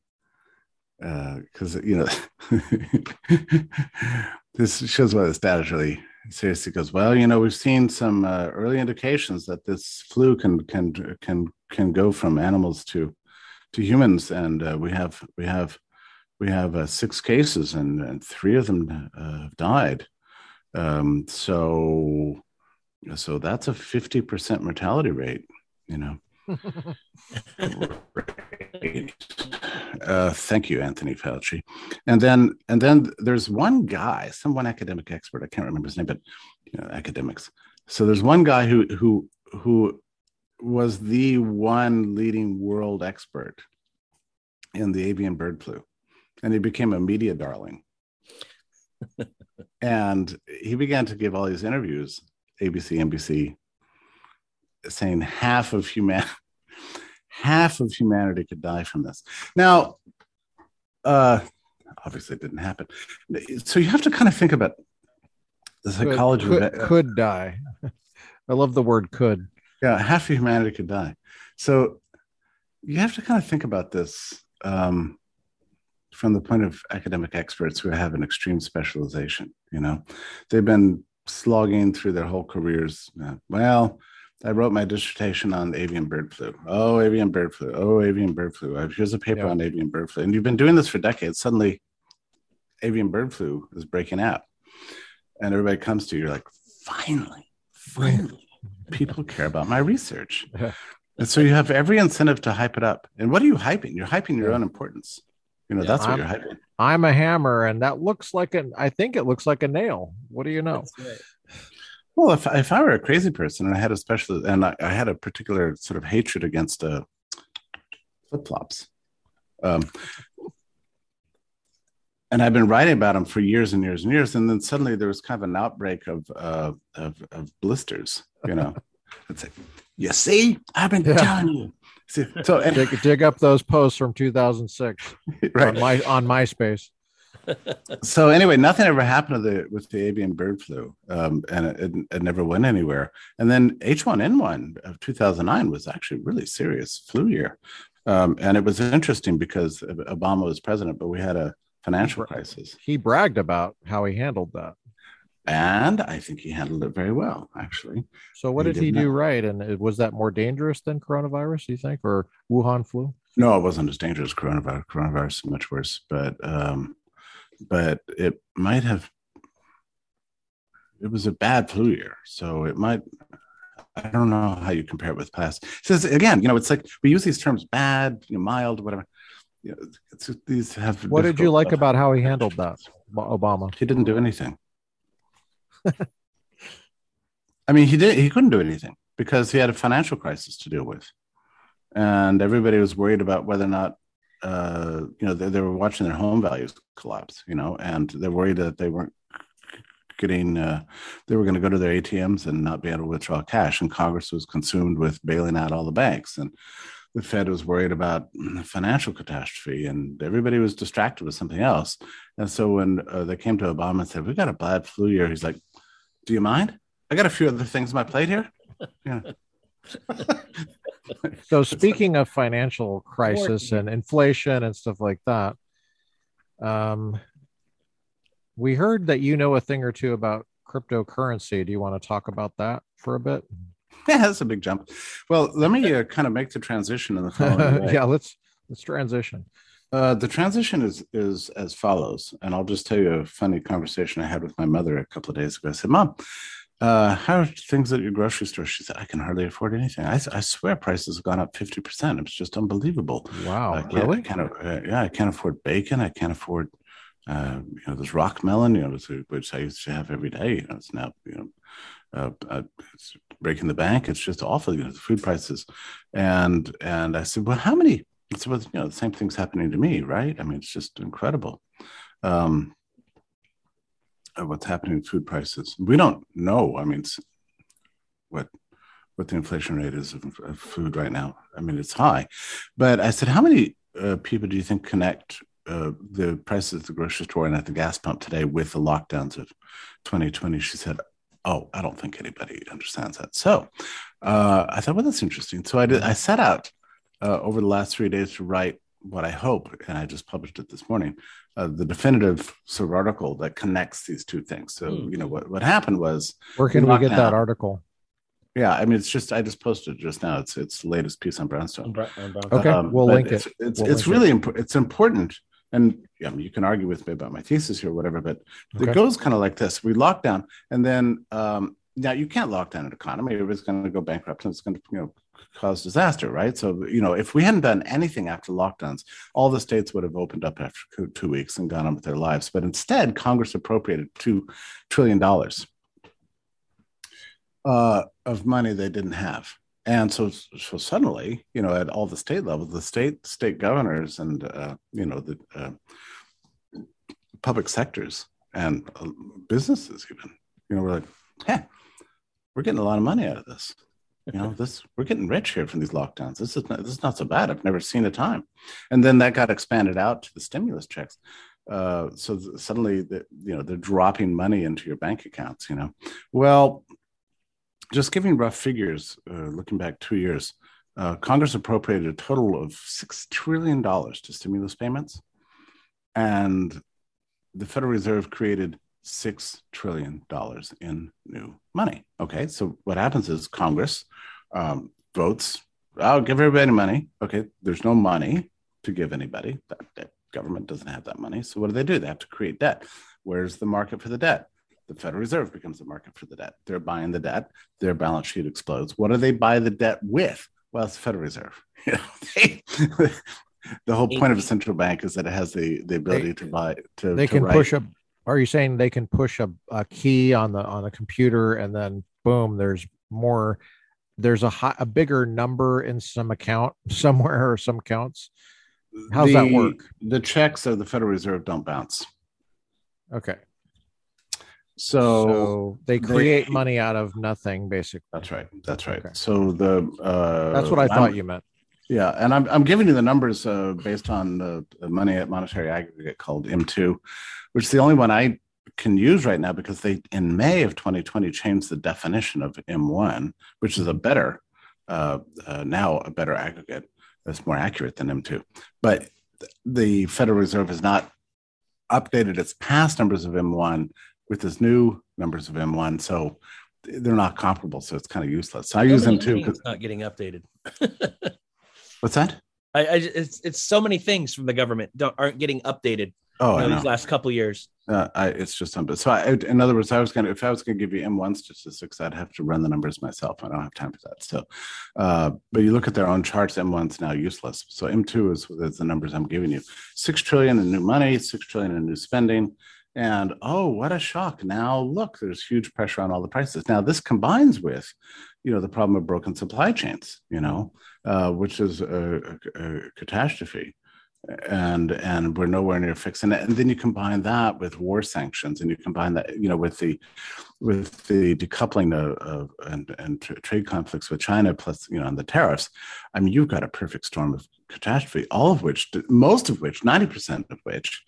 because you know this shows why the status really seriously goes, well, you know, we've seen some uh, early indications that this flu can can can can go from animals to to humans, and uh, we have we have we have uh, six cases, and, and three of them uh, have died. Um, so so that's a 50% mortality rate, you know. uh, thank you, Anthony Fauci. And then and then there's one guy, some one academic expert, I can't remember his name, but you know, academics. So there's one guy who who who was the one leading world expert in the avian bird flu. And he became a media darling. and he began to give all these interviews ABC, NBC, saying half of human half of humanity could die from this. Now, uh, obviously, it didn't happen. So you have to kind of think about the psychology could, could, could die. I love the word could. Yeah, half of humanity could die. So you have to kind of think about this um, from the point of academic experts who have an extreme specialization. You know, they've been slogging through their whole careers. Uh, well, I wrote my dissertation on avian bird flu. Oh, avian bird flu. Oh, avian bird flu. Uh, Here's a paper Yeah. on avian bird flu. And you've been doing this for decades. Suddenly, avian bird flu is breaking out. And everybody comes to you, you're like, finally, finally, people care about my research. And so you have every incentive to hype it up. And what are you hyping? You're hyping your Yeah. own importance. You know, Yeah, that's what I'm- you're hyping. I'm a hammer, and that looks like an. I think it looks like a nail. What do you know? That's right. Well, if, if I were a crazy person and I had a special, and I, I had a particular sort of hatred against uh, flip flops, um, and I've been writing about them for years and years and years, and then suddenly there was kind of an outbreak of uh, of, of blisters. You know, it's like, you see, I've been Yeah. telling you. See, so and, dig, dig up those posts from 2006 right. on my on MySpace. so anyway, nothing ever happened to the with the avian bird flu, um, and it, it, never went anywhere. And then H1N1 of 2009 was actually really serious flu year, um, and it was interesting because Obama was president, but we had a financial crisis, He bragged about how he handled that. and I think he handled it very well, actually. So what He did he do not. right? And was that more dangerous than coronavirus? Do you think, or Wuhan flu? No, it wasn't as dangerous as coronavirus. Coronavirus is much worse, but um, but it might have. It was a bad flu year, so it might. I don't know how you compare it with past. So again, you know, it's like we use these terms bad, you know, mild, whatever. You know, it's, these have. What did you like about how he handled that, Obama? He didn't do anything. I mean, he did. He couldn't do anything because he had a financial crisis to deal with, and everybody was worried about whether or not, uh, you know, they, they were watching their home values collapse. You know, and they're worried that they weren't getting. Uh, they were going to go to their ATMs and not be able to withdraw cash, and Congress was consumed with bailing out all the banks, and the Fed was worried about financial catastrophe, and everybody was distracted with something else. And so when uh, they came to Obama and said, "We've got a bad flu year," he's like, "Do you mind? I got a few other things on my plate here." Yeah. So speaking of financial crisis and inflation and stuff like that, um, we heard that you know a thing or two about cryptocurrency. Do you want to talk about that for a bit? yeah, that's a big jump. Well, let me uh, kind of make the transition in the following way. yeah, let's let's transition. Uh, the transition is is as follows, and I'll just tell you a funny conversation I had with my mother a couple of days ago. I said, "Mom, uh, how are things at your grocery store?" She said, "I can hardly afford anything. I, I swear prices have gone up fifty percent. It's just unbelievable. Wow, really? I can't, uh, yeah, I can't afford bacon. I can't afford, uh, you know, this rock melon, you know, which, which I used to have every day. You know, it's now, you know, uh, uh, it's breaking the bank. It's just awful, you know, the food prices. And and I said, well, how many? It's well, you know, the same thing's happening to me, right? I mean, it's just incredible. Um, uh, what's happening in food prices? We don't know. I mean, what what the inflation rate is of, of food right now. I mean, it's high. But I said, how many uh, people do you think connect uh, the prices at the grocery store and at the gas pump today with the lockdowns of 2020? She said, oh, I don't think anybody understands that. So uh, I thought, well, that's interesting. So I did. I set out uh, over the last three days to write what I hope, and I just published it this morning, uh, the definitive sort of article that connects these two things. So, mm. you know, what, what happened was. Where can we get that article? Yeah, I mean, it's just I just posted just now. It's it's latest piece on Brownstone. Okay, um, we'll link it's, it. It's we'll it's really imp- it's important, and yeah, I mean, you can argue with me about my thesis here, or whatever, but okay. it goes kind of like this: we lock down, and then um, now you can't lock down an economy; everybody's going to go bankrupt, and it's going to you know cause disaster, right? So you know, if we hadn't done anything after lockdowns, all the states would have opened up after two weeks and gone on with their lives. But instead, Congress appropriated two trillion dollars uh, of money they didn't have. And so, so suddenly, you know, at all the state levels, the state state governors and uh, you know the uh, public sectors and uh, businesses, even, you know, we're like, hey, we're getting a lot of money out of this. You know, this we're getting rich here from these lockdowns. This is not, this is not so bad. I've never seen a time. And then that got expanded out to the stimulus checks. Uh, so suddenly, the, you know, they're dropping money into your bank accounts. You know, well, just giving rough figures, uh, looking back two years, uh, Congress appropriated a total of $6 trillion to stimulus payments. And the Federal Reserve created $6 trillion in new money. Okay, so what happens is Congress um, votes, I'll give everybody money. Okay, there's no money to give anybody. That, that government doesn't have that money. So what do they do? They have to create debt. Where's the market for the debt? the Federal Reserve becomes the market for the debt. They're buying the debt, their balance sheet explodes. What do they buy the debt with? Well, it's the Federal Reserve. You know, they, the whole point of a central bank is that it has the, the ability they, to buy to they to can write. push a are you saying they can push a, a key on the on the computer and then boom there's more there's a high, a bigger number in some account somewhere or some accounts how's the, that work the checks of the federal reserve don't bounce okay so, so they create they, money out of nothing, basically. That's right. That's right. Okay. So the uh, that's what I thought I'm, you meant. Yeah, and I'm I'm giving you the numbers uh, based on the, the money at monetary aggregate called M2, which is the only one I can use right now because they in May of 2020 changed the definition of M1, which is a better uh, uh, now a better aggregate that's more accurate than M2. But the Federal Reserve has not updated its past numbers of M1 with this new numbers of M1. So they're not comparable. So it's kind of useless. So I use M2. It's not getting updated. What's that? I, I, it's it's so many things from the government don't aren't getting updated. Oh, you know, these last couple years. Uh, I, it's just something. So, I, in other words, I was going to if I was going to give you M1 statistics, I'd have to run the numbers myself. I don't have time for that. So, uh, but you look at their own charts. M1's now useless. So M2 is, is the numbers I'm giving you: six trillion in new money, six trillion in new spending. And oh, what a shock. Now look, there's huge pressure on all the prices. Now, this combines with, you know, the problem of broken supply chains, you know, uh, which is a, a, a, catastrophe. And and we're nowhere near fixing it. And then you combine that with war sanctions, and you combine that, you know, with the with the decoupling of, of and and trade conflicts with China, plus you know, and the tariffs. I mean, you've got a perfect storm of catastrophe. All of which, most of which, ninety percent of which,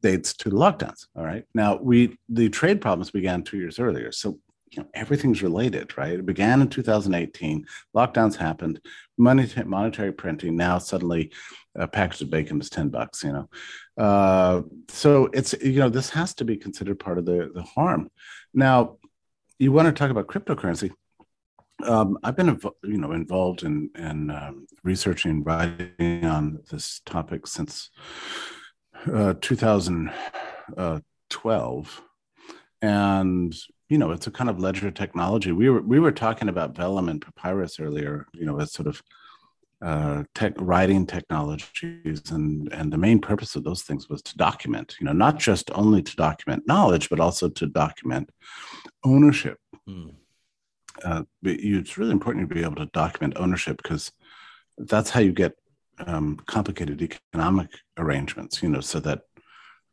dates to the lockdowns. All right. Now we the trade problems began two years earlier. So you know, everything's related, right? It began in 2018. Lockdowns happened. Money, monetary printing. Now suddenly, a package of bacon is 10 bucks. You know, uh, so it's you know this has to be considered part of the the harm. Now, you want to talk about cryptocurrency? Um, I've been you know involved in in um, researching, writing on this topic since uh, 2012, and you know it's a kind of ledger technology. We were we were talking about vellum and papyrus earlier. You know, as sort of uh, tech writing technologies, and and the main purpose of those things was to document. You know, not just only to document knowledge, but also to document ownership. Mm. Uh, it's really important to be able to document ownership because that's how you get um, complicated economic arrangements, you know, so that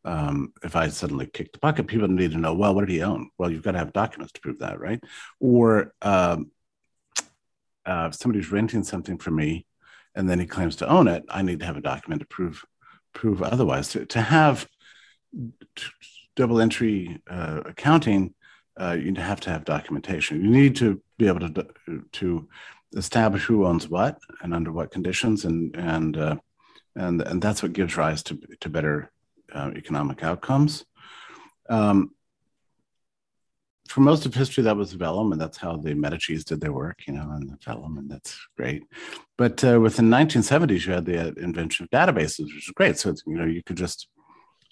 um, if I suddenly kicked the bucket, people need to know, well, what did he own? Well, you've got to have documents to prove that, right? Or um, uh, if somebody's renting something from me and then he claims to own it, I need to have a document to prove prove otherwise. To, to have double entry uh, accounting, uh, you have to have documentation. You need to be able to to establish who owns what and under what conditions, and and uh, and and that's what gives rise to to better uh, economic outcomes. Um, for most of history, that was vellum, and that's how the Medici's did their work, you know, and the vellum, and that's great. But uh, within 1970s, you had the uh, invention of databases, which is great. So you know, you could just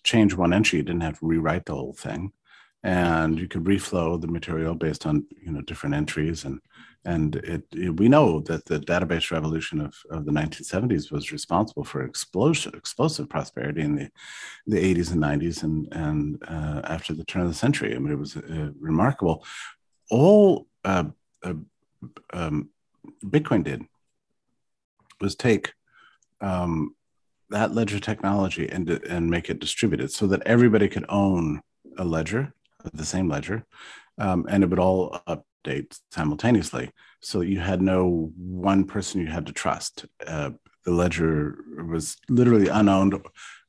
change one entry; you didn't have to rewrite the whole thing, and you could reflow the material based on you know different entries and and it, it, we know that the database revolution of, of the 1970s was responsible for explosion, explosive prosperity in the, the 80s and 90s and, and uh, after the turn of the century. I mean, it was uh, remarkable. All uh, uh um, Bitcoin did was take um, that ledger technology and, and make it distributed so that everybody could own a ledger, the same ledger, um, and it would all update simultaneously. So you had no one person you had to trust. Uh, the ledger was literally unowned,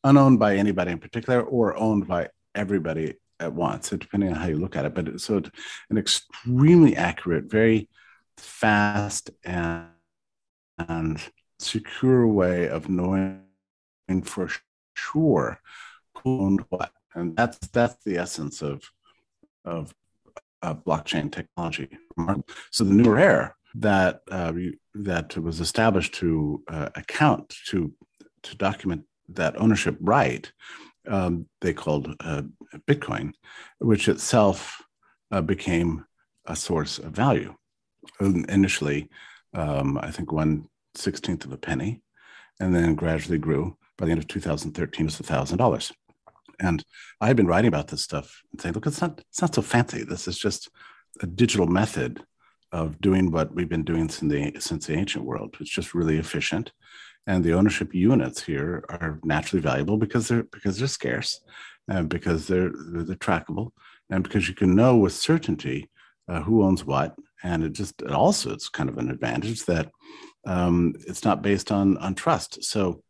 unowned by anybody in particular, or owned by everybody at once, depending on how you look at it. But so an extremely accurate, very fast and, and secure way of knowing for sure who owned what, and that's that's the essence of of uh, blockchain technology. So the newer rare that uh, that was established to uh, account to to document that ownership right, um, they called uh, Bitcoin, which itself uh, became a source of value. Initially, um, I think one sixteenth of a penny, and then gradually grew. By the end of 2013, it was thousand dollars. And I had been writing about this stuff and saying, look, it's not it's not so fancy. This is just a digital method of doing what we've been doing since the since the ancient world. It's just really efficient. And the ownership units here are naturally valuable because they're because they're scarce, and because they're they're trackable, and because you can know with certainty uh, who owns what. And it just also it's kind of an advantage that um, it's not based on on trust. So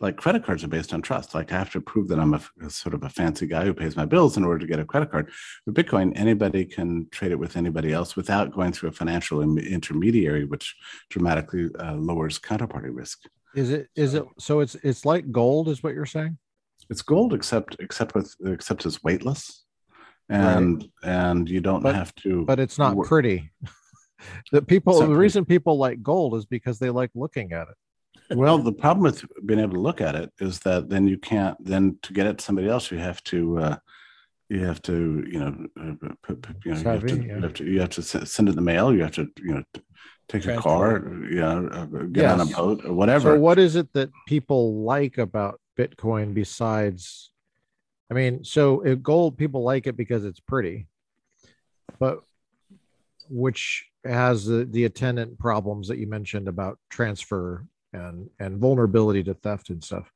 like credit cards are based on trust. Like I have to prove that I'm a, a, sort of a fancy guy who pays my bills in order to get a credit card. With Bitcoin, anybody can trade it with anybody else without going through a financial intermediary, which dramatically uh, lowers counterparty risk. Is it? Is it? So it's it's like gold, is what you're saying? It's gold, except except with except it's weightless, and right. and you don't but, have to. But it's not work. pretty. the people, the reason people like gold is because they like looking at it well, the problem with being able to look at it is that then you can't. Then to get it to somebody else, you have to. Uh, you have to, you know, uh, put, you, know you, have to, yeah. you have to, you have to send it in the mail. You have to, you know, take Transport. a car, you know, uh, get yes. on a boat or whatever. So, what is it that people like about Bitcoin besides? I mean, so gold people like it because it's pretty, but which has the, the attendant problems that you mentioned about transfer and and vulnerability to theft and stuff.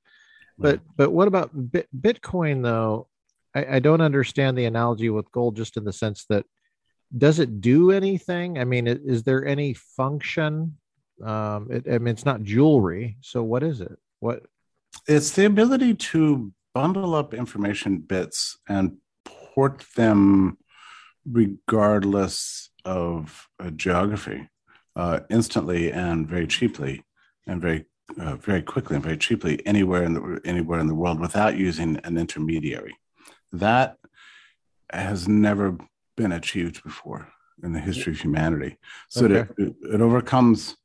But but what about Bit, Bitcoin though? I, I don't understand the analogy with gold, just in the sense that does it do anything? I mean, is there any function? Um, it, I mean, it's not jewelry, so what is it? What? It's the ability to bundle up information bits and port them regardless of geography uh, instantly and very cheaply and very uh, very quickly and very cheaply anywhere in the anywhere in the world without using an intermediary. That has never been achieved before in the history of humanity. So okay. it, it, overcomes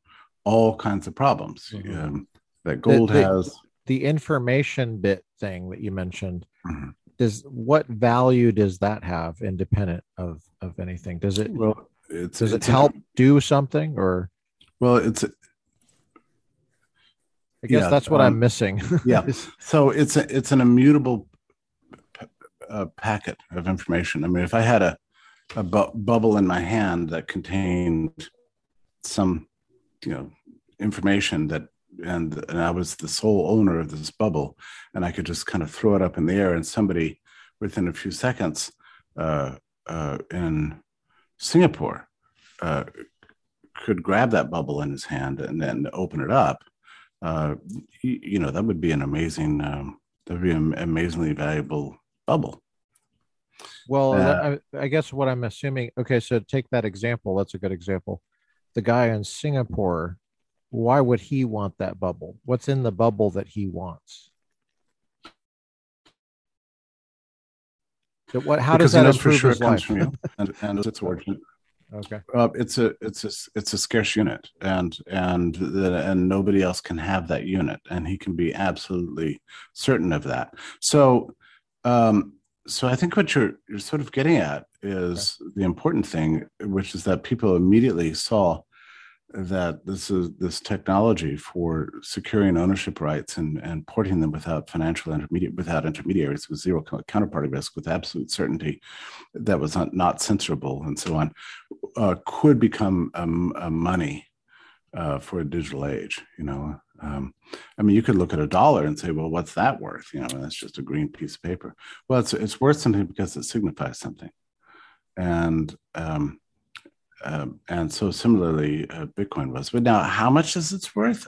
all kinds of problems mm-hmm. um, that gold the, the, has. The information bit thing that you mentioned. Mm-hmm. Does what value does that have independent of of anything? Does it well? It's, does it help do something or? Well, it's I guess yeah, that's what um, I'm missing. yeah. So it's a, it's an immutable p- uh, packet of information. I mean, if I had a, a bu- bubble in my hand that contained some, you know, information that and and I was the sole owner of this bubble, and I could just kind of throw it up in the air, and somebody within a few seconds uh, uh, in Singapore uh, could grab that bubble in his hand and then open it up. Uh, you, you, know that would be an amazing um, that would be an amazingly valuable bubble. Well, uh, I, I guess what I'm assuming. Okay, so take that example. That's a good example. The guy in Singapore why would he want that bubble? What's in the bubble that he wants? So what? How does that improve sure his life? And, and its origin. Okay. Uh, it's a it's a it's a scarce unit, and and the, and nobody else can have that unit, and he can be absolutely certain of that. So, um, so I think what you're you're sort of getting at is okay. the important thing, which is that people immediately saw that this is this technology for securing ownership rights and, and porting them without financial intermediate without intermediaries with zero counterparty risk with absolute certainty that was not, not censorable and so on uh, could become um, a money uh, for a digital age you know um, I mean, you could look at a dollar and say, "Well, what's that worth?" You know, that's just a green piece of paper. Well, it's it's worth something because it signifies something, and um, um, and so similarly, uh, Bitcoin was. But now, how much is it worth?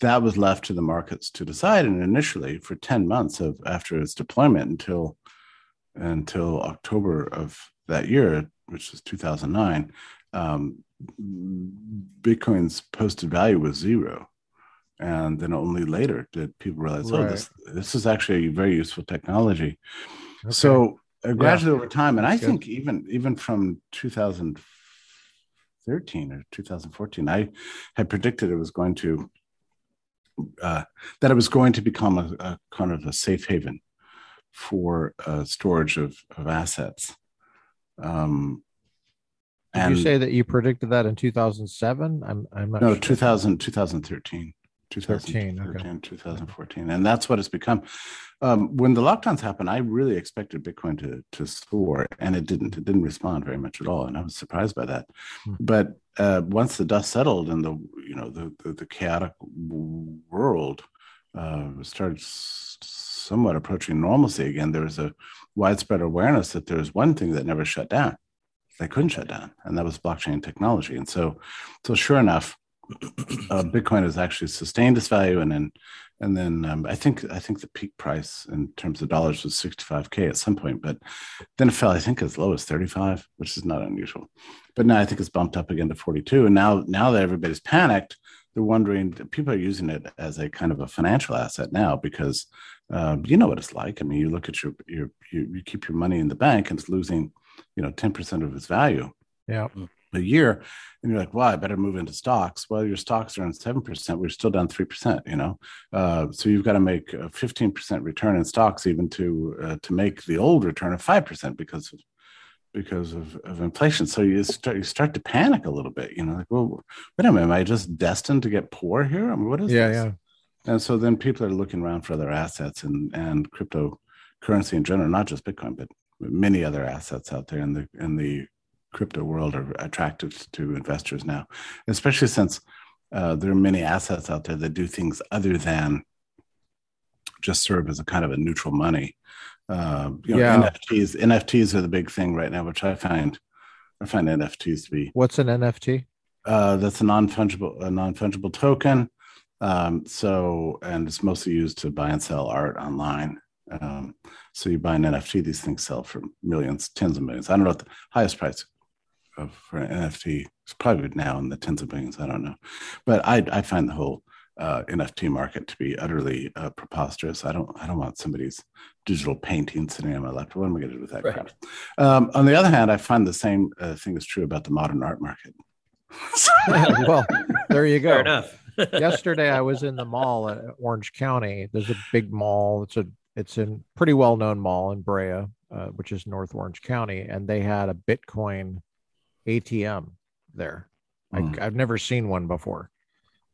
That was left to the markets to decide. And initially, for ten months of after its deployment until until October of that year, which was 2009, um, Bitcoin's posted value was zero. And then only later did people realize, right. oh, this this is actually a very useful technology. Okay. So uh, gradually yeah. over time, and That's I good. think even even from 2004 2013 or 2014, I had predicted it was going to uh, that it was going to become a, a, kind of a safe haven for uh, storage of, of assets. Um, Did you say that you predicted that in 2007? I'm, I'm no, sure. 2000, 2013. 2013, okay. 2014. And that's what it's become. Um, when the lockdowns happened, I really expected Bitcoin to, to soar, and it didn't. It didn't respond very much at all, and I was surprised by that. Hmm. But uh, once the dust settled and the you know the the, the chaotic world uh, started somewhat approaching normalcy again, there was a widespread awareness that there was one thing that never shut down. They couldn't shut down, and that was blockchain technology. And so, so sure enough, uh, Bitcoin has actually sustained its value, and then and then um, I think I think the peak price in terms of dollars was 65k at some point, but then it fell I think as low as 35, which is not unusual. But now I think it's bumped up again to 42, and now now that everybody's panicked, they're wondering. People are using it as a kind of a financial asset now because uh, you know what it's like. I mean, you look at your your you, you keep your money in the bank and it's losing, you know, 10% of its value. Yeah a year and you're like well i better move into stocks. Well your stocks are on 7% we're still down 3% you know? Uh, so you've got to make a 15% return in stocks even to uh, to make the old return of 5% because of because of, of inflation. So you start you start to panic a little bit you know like well wait a minute am i just destined to get poor here? I mean what is yeah this? yeah. And so then people are looking around for other assets and and cryptocurrency in general not just bitcoin but many other assets out there in the in the crypto world are attractive to investors now, especially since uh, there are many assets out there that do things other than just serve as a kind of a neutral money. Uh, you know, yeah. NFTs NFTs are the big thing right now, which I find I find NFTs to be. What's an NFT? Uh, that's a non fungible a non fungible token. Um, so and it's mostly used to buy and sell art online. Um, so you buy an NFT, these things sell for millions, tens of millions. I don't know what the highest price of for an NFT. It's probably now in the tens of millions. I don't know, but I I find the whole uh, NFT market to be utterly uh, preposterous. I don't I don't want somebody's digital painting sitting on my laptop. What am I going to do with that right. crap? Um, on the other hand, I find the same uh, thing is true about the modern art market. well, there you go. Fair enough. Yesterday, I was in the mall at Orange County. There's a big mall. It's a it's a pretty well known mall in Brea, uh, which is North Orange County, and they had a Bitcoin ATM there. Mm. I, have never seen one before,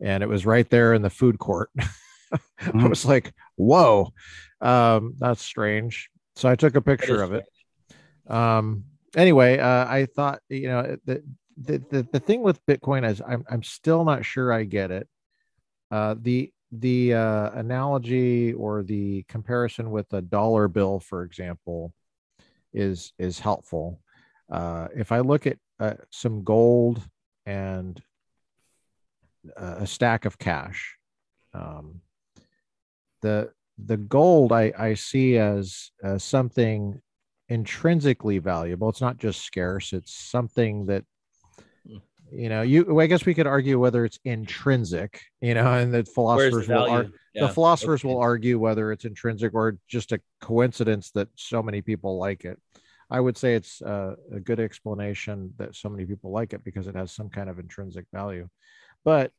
and it was right there in the food court. mm. I hmm. was like, "Whoa, um, that's strange." So I took a picture of it. Um, anyway, uh, I thought you know the, the the the thing with Bitcoin is I'm I'm still not sure I get it. Uh, the the uh, analogy or the comparison with a dollar bill, for example, is is helpful. Uh, if I look at uh, some gold and uh, a stack of cash, um, the the gold I, I see as, as something intrinsically valuable. It's not just scarce. It's something that you know you i guess we could argue whether it's intrinsic you know and the philosophers the will ar- yeah. the philosophers okay. will argue whether it's intrinsic or just a coincidence that so many people like it i would say it's uh, a good explanation that so many people like it because it has some kind of intrinsic value but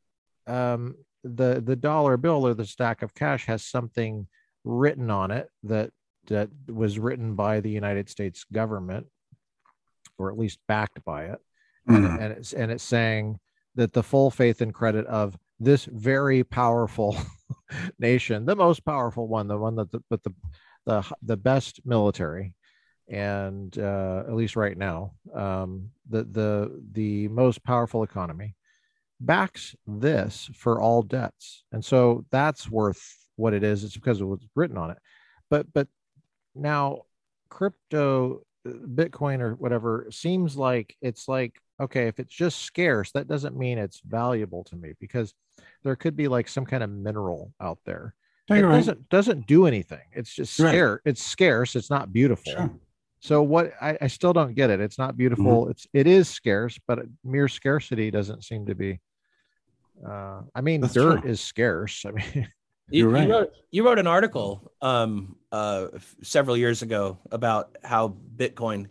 um, the the dollar bill or the stack of cash has something written on it that that was written by the united states government or at least backed by it mm-hmm. and, and it's and it's saying that the full faith and credit of this very powerful nation, the most powerful one, the one that the, with the the the best military, and uh, at least right now, um, the the the most powerful economy, backs this for all debts, and so that's worth what it is. It's because it was written on it, but but now crypto bitcoin or whatever seems like it's like okay if it's just scarce that doesn't mean it's valuable to me because there could be like some kind of mineral out there it doesn't doesn't do anything it's just scarce right. it's scarce it's not beautiful sure. So what I, I, still don't get it it's not beautiful mm-hmm. it's it is scarce but mere scarcity doesn't seem to be uh i mean That's dirt true. is scarce i mean you, right. you, wrote, you wrote an article um, uh, several years ago about how Bitcoin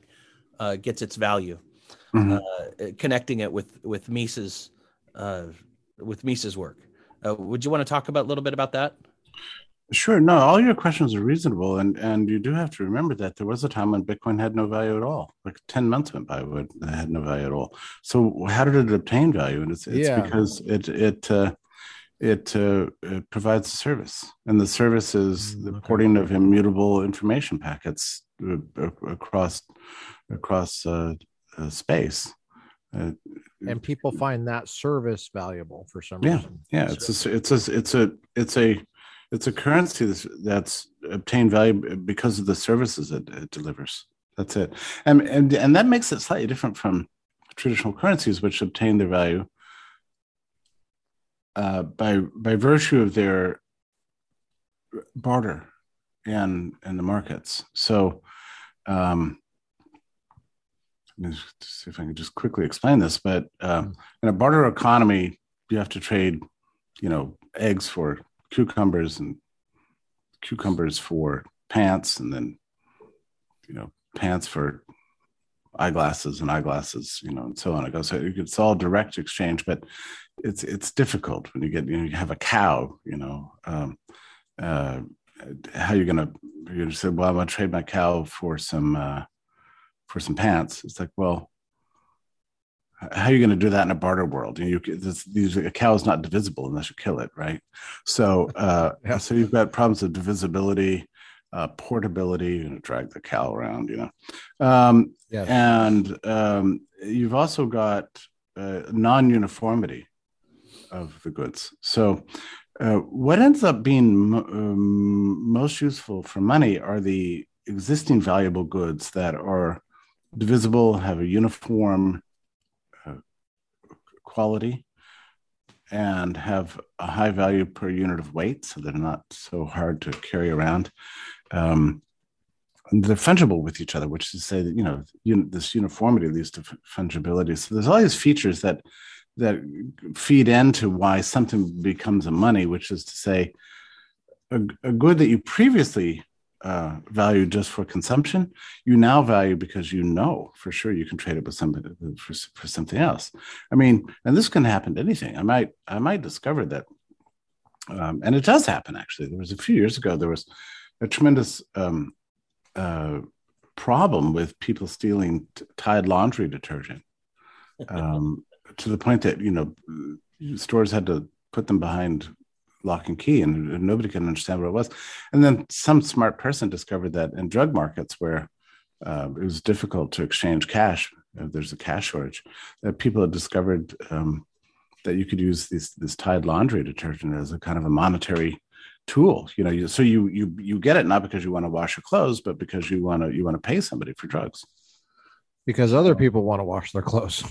uh, gets its value, mm-hmm. uh, connecting it with with Mises uh, with Mises work. Uh, would you want to talk about a little bit about that? Sure. No, all your questions are reasonable, and and you do have to remember that there was a time when Bitcoin had no value at all. Like ten months went by when it had no value at all. So how did it obtain value? And it's it's yeah. because it it uh, it, uh, it provides a service, and the service is mm, the okay. porting of immutable information packets uh, across across uh, uh space. Uh, and people find that service valuable for some yeah, reason. Yeah, it's a, it's a it's a it's a it's a currency that's, that's obtained value because of the services it, it delivers. That's it, and and and that makes it slightly different from traditional currencies, which obtain their value uh, by by virtue of their barter and and the markets. So, um, let me see if I can just quickly explain this. But uh, mm-hmm. in a barter economy, you have to trade, you know, eggs for cucumbers and cucumbers for pants, and then, you know, pants for eyeglasses and eyeglasses, you know, and so on. It goes. So it's all direct exchange, but it's it's difficult when you get you know you have a cow you know um, uh, how you you're gonna say well I'm gonna trade my cow for some uh, for some pants it's like well how are you going to do that in a barter world? You, you this, these, a cow is not divisible unless you kill it, right? So, uh, yeah. so you've got problems of divisibility, uh, portability. You know, drag the cow around, you know, um, yes. and um, you've also got uh, non-uniformity of the goods. So, uh, what ends up being um, most useful for money are the existing valuable goods that are divisible, have a uniform quality, and have a high value per unit of weight, so they're not so hard to carry around. Um, they're fungible with each other, which is to say that you know un- this uniformity leads to fungibility. So there's all these features that that feed into why something becomes a money, which is to say, a, a good that you previously uh, valued just for consumption, you now value because you know for sure you can trade it with somebody for, for something else. I mean, and this can happen to anything. I might I might discover that, um, and it does happen actually. There was a few years ago there was a tremendous um, uh, problem with people stealing t- Tide laundry detergent. Um, to the point that you know stores had to put them behind lock and key and nobody could understand what it was and then some smart person discovered that in drug markets where uh, it was difficult to exchange cash uh, there's a cash shortage that people had discovered um, that you could use this this Tide laundry detergent as a kind of a monetary tool. You know, you, so you you you get it not because you want to wash your clothes, but because you want to you want to pay somebody for drugs. Because other people want to wash their clothes.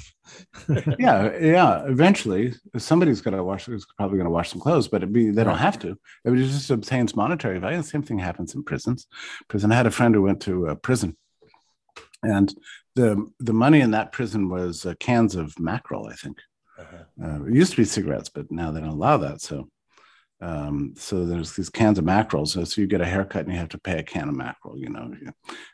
yeah, yeah. Eventually, somebody's going to wash. Is probably going to wash some clothes, but be, they don't have to. It just obtains monetary value. The same thing happens in prisons. Prison. I had a friend who went to a prison, and the the money in that prison was uh, cans of mackerel. I think uh-huh. uh, it used to be cigarettes, but now they don't allow that. So um, so there's these cans of mackerel. So, so you get a haircut and you have to pay a can of mackerel, you know,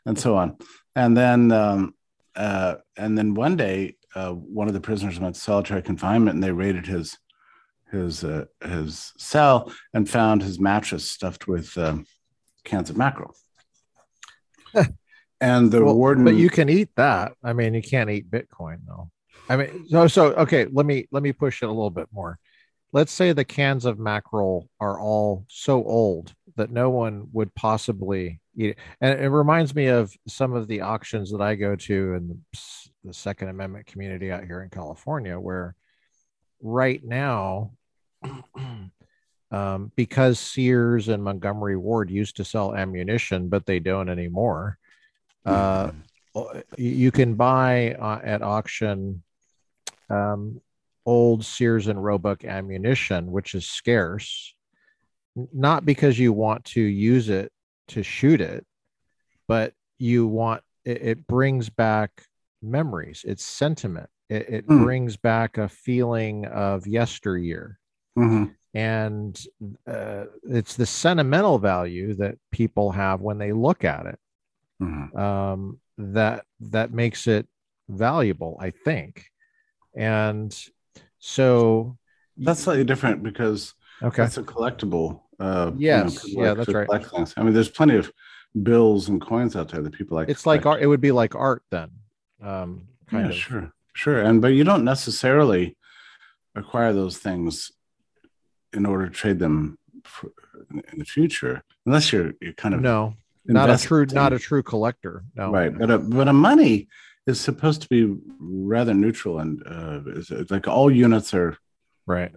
and so on. And then, um, uh, and then one day, uh, one of the prisoners went to solitary confinement, and they raided his his uh, his cell and found his mattress stuffed with um, cans of mackerel. and the well, warden, but you can eat that. I mean, you can't eat Bitcoin though. I mean, so so okay. Let me let me push it a little bit more let's say the cans of mackerel are all so old that no one would possibly eat. And it reminds me of some of the auctions that I go to in the, the Second Amendment community out here in California, where right now, um, because Sears and Montgomery Ward used to sell ammunition, but they don't anymore, uh, mm-hmm. you can buy uh, at auction um, old Sears and Roebuck ammunition, which is scarce, not because you want to use it to shoot it, but you want it, it brings back memories, it's sentiment. It, it mm. brings back a feeling of yesteryear. Mm-hmm. And uh, it's the sentimental value that people have when they look at it mm-hmm. um, that that makes it valuable, I think. And so that's slightly different because okay, it's a collectible. Uh, yes, you know, yeah, that's right. Black Things. I mean, there's plenty of bills and coins out there that people like. It's like art. It would be like art then. Um, yeah, of. sure, sure, and but you don't necessarily acquire those things in order to trade them for, in the future, unless you're you're kind of no, not a true, not a true collector. No, right, but a, but a money is supposed to be rather neutral and uh, it's, it's like all units are right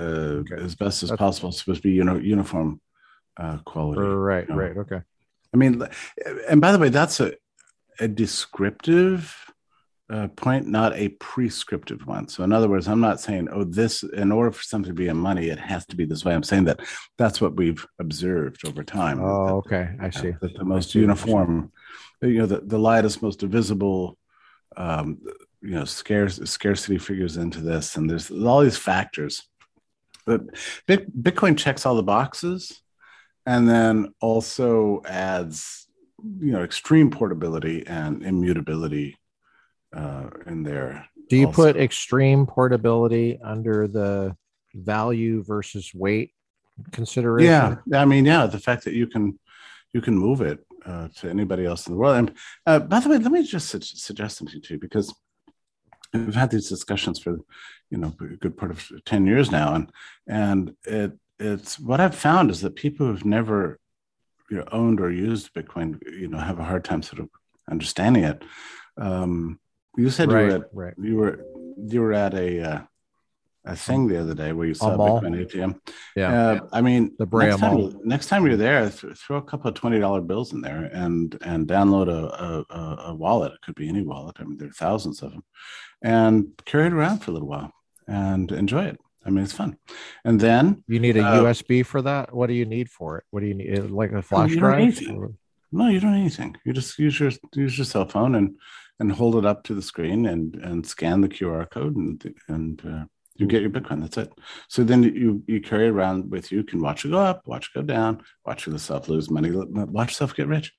okay. as best as That's, possible. Supposed to be you know uniform uh, quality right you know? right okay. I mean and by the way that's a, a descriptive uh, point not a prescriptive one. So in other words i'm not saying oh this in order for something to be a money it has to be this way. I'm saying that that's what we've observed over time oh that, okay i see. that the most uniform you know the, the lightest most visible um, you know scarce, scarcity figures into this and there's all these factors but bitcoin checks all the boxes and then also adds you know extreme portability and immutability uh, in there do you also. put extreme portability under the value versus weight consideration yeah i mean yeah the fact that you can you can move it uh, to anybody else in the world. And uh, by the way, let me just su- suggest something to you because we've had these discussions for you know a good part of 10 years now and and it it's what i've found is that people who've never you know owned or used bitcoin you know have a hard time sort of understanding it um you said right, you were at, right. you were you were at a uh, a thing the other day where you saw Bitcoin ATM. Yeah. Uh, I mean, the next time, next time you're there, th- throw a couple of twenty dollar bills in there and and download a, a, a wallet. It could be any wallet. I mean, there are thousands of them, and carry it around for a little while and enjoy it. I mean, it's fun. And then you need a uh, USB for that. What do you need for it? What do you need? Like a flash drive? No, you don't need anything. You just use your use your cell phone and and hold it up to the screen and and scan the QR code and and uh, you get your Bitcoin. That's it. So then you you carry around with you. Can watch it go up, watch it go down, watch yourself lose money, watch yourself get rich.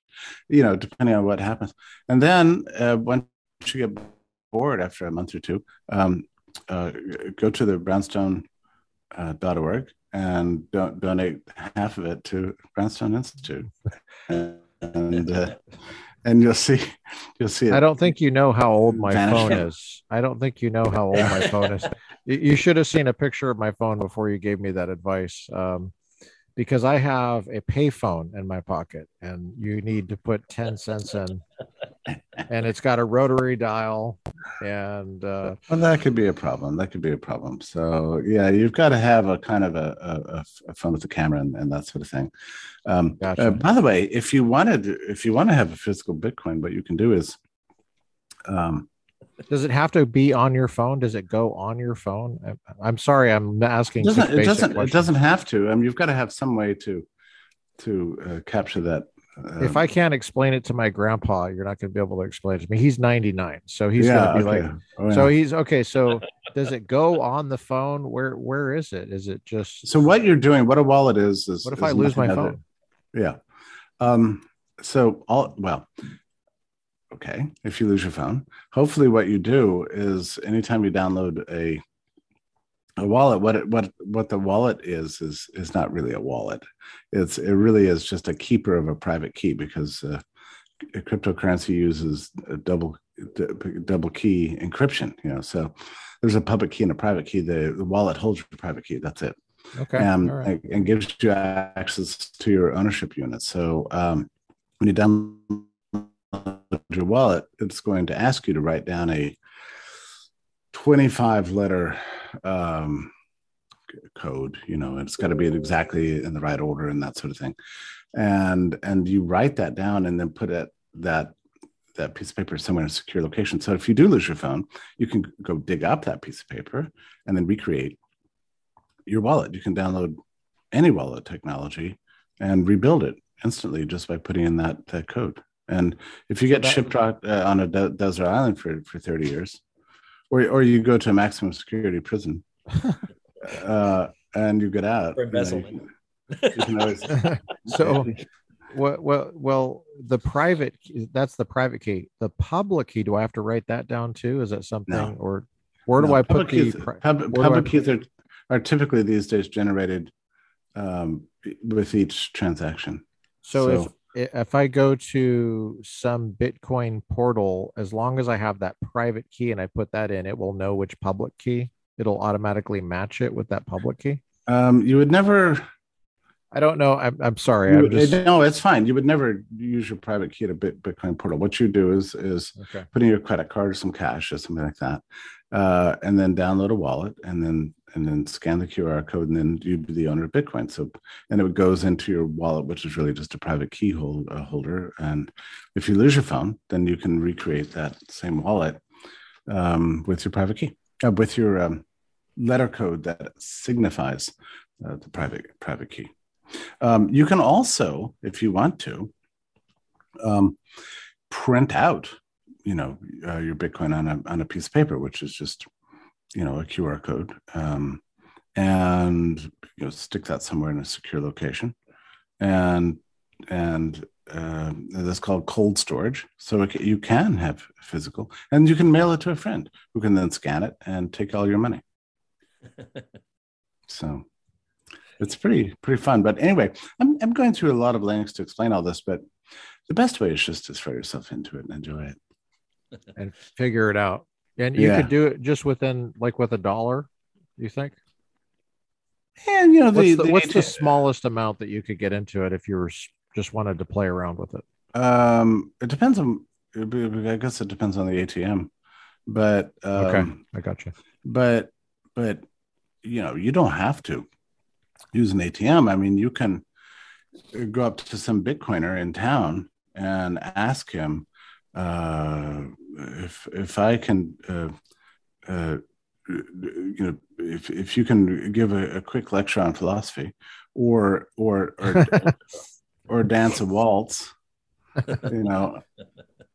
You know, depending on what happens. And then uh, once you get bored after a month or two, um, uh, go to the brownstone.org uh, dot org and don't donate half of it to Brownstone Institute. and uh, and you'll see you'll see i don't think you know how old my phone is. I don't think you know how old my phone is. You should have seen a picture of my phone before you gave me that advice um, because i have a payphone in my pocket and you need to put 10 cents in and it's got a rotary dial and uh well that could be a problem. That could be a problem. So yeah you've got to have a kind of a, a, a phone with a camera and, and, that sort of thing. Um gotcha. uh, by the way if you wanted if you want to have a physical bitcoin what you can do is um does it have to be on your phone? Does it go on your phone? I'm sorry i'm asking it doesn't it doesn't, it doesn't have to. I mean you've got to have some way to to uh, capture that if I can't explain it to my grandpa, you're not going to be able to explain it to me. He's 99, so he's yeah, going to be okay. like, oh, yeah. so he's okay. So does it go on the phone? Where where is it? Is it just? So what you're doing? What a wallet is? is what if is I lose my phone? Yeah. Um. So all well. Okay. If you lose your phone, hopefully what you do is anytime you download a a wallet what it, what what the wallet is is is not really a wallet. It's it really is just a keeper of a private key because uh, cryptocurrency uses a double d- double key encryption you know so there's a public key and a private key. The, the wallet holds your private key. That's it. Okay. Um, right. and, and, gives you access to your ownership unit. So um, when you download your wallet it's going to ask you to write down a 25 letter um, code you know it's got to be exactly in the right order and that sort of thing. And and you write that down and then put it that that piece of paper somewhere in a secure location. So if you do lose your phone you can go dig up that piece of paper and then recreate your wallet. You can download any wallet technology and rebuild it instantly just by putting in that that code. And if you get shipped uh, on a de- desert island for for 30 years or or you go to a maximum security prison, uh, and you get out. For embezzlement. You, know, you, can, always, so, well, well, well, the private that's the private key. The public key. Do I have to write that down too? Is that something, no. or where do no, I put the keys, pub, public keys are, are typically these days generated um, with each transaction. So, so, if I go to some Bitcoin portal, as long as I have that private key and I put that in, it will know which public key. It'll automatically match it with that public key. Um, you would never. I don't know. I'm, I'm sorry. I'm just... No, it's fine. You would never use your private key to Bitcoin portal. What you do is is okay. put in your credit card or some cash or something like that, uh, and then download a wallet, and then and then scan the QR code, and then you'd be the owner of Bitcoin. So, and it goes into your wallet, which is really just a private key hold, uh, holder. And if you lose your phone, then you can recreate that same wallet um, with your private key, uh, with your um, letter code that signifies uh, the private private key. Um, you can also, if you want to, um, print out, you know, uh, your Bitcoin on a on a piece of paper, which is just you know a QR code um, and you know stick that somewhere in a secure location. And and uh, that's called cold storage. So it, you can have physical and you can mail it to a friend who can then scan it and take all your money. So it's pretty pretty fun. But anyway I'm, I'm going through a lot of links to explain all this but the best way is just to throw yourself into it and enjoy it. And figure it out and you yeah. could do it just within like with a dollar, you think? And you know, the, what's, the, the, what's the smallest amount that you could get into it if you were just wanted to play around with it? Um, it depends on. I guess it depends on the ATM, but um, okay, I got you. But but you know, you don't have to use an ATM. I mean, you can go up to some Bitcoiner in town and ask him, uh, if if I can, uh, uh, you know, if if you can give a, a quick lecture on philosophy, or or or, or dance a waltz, you know,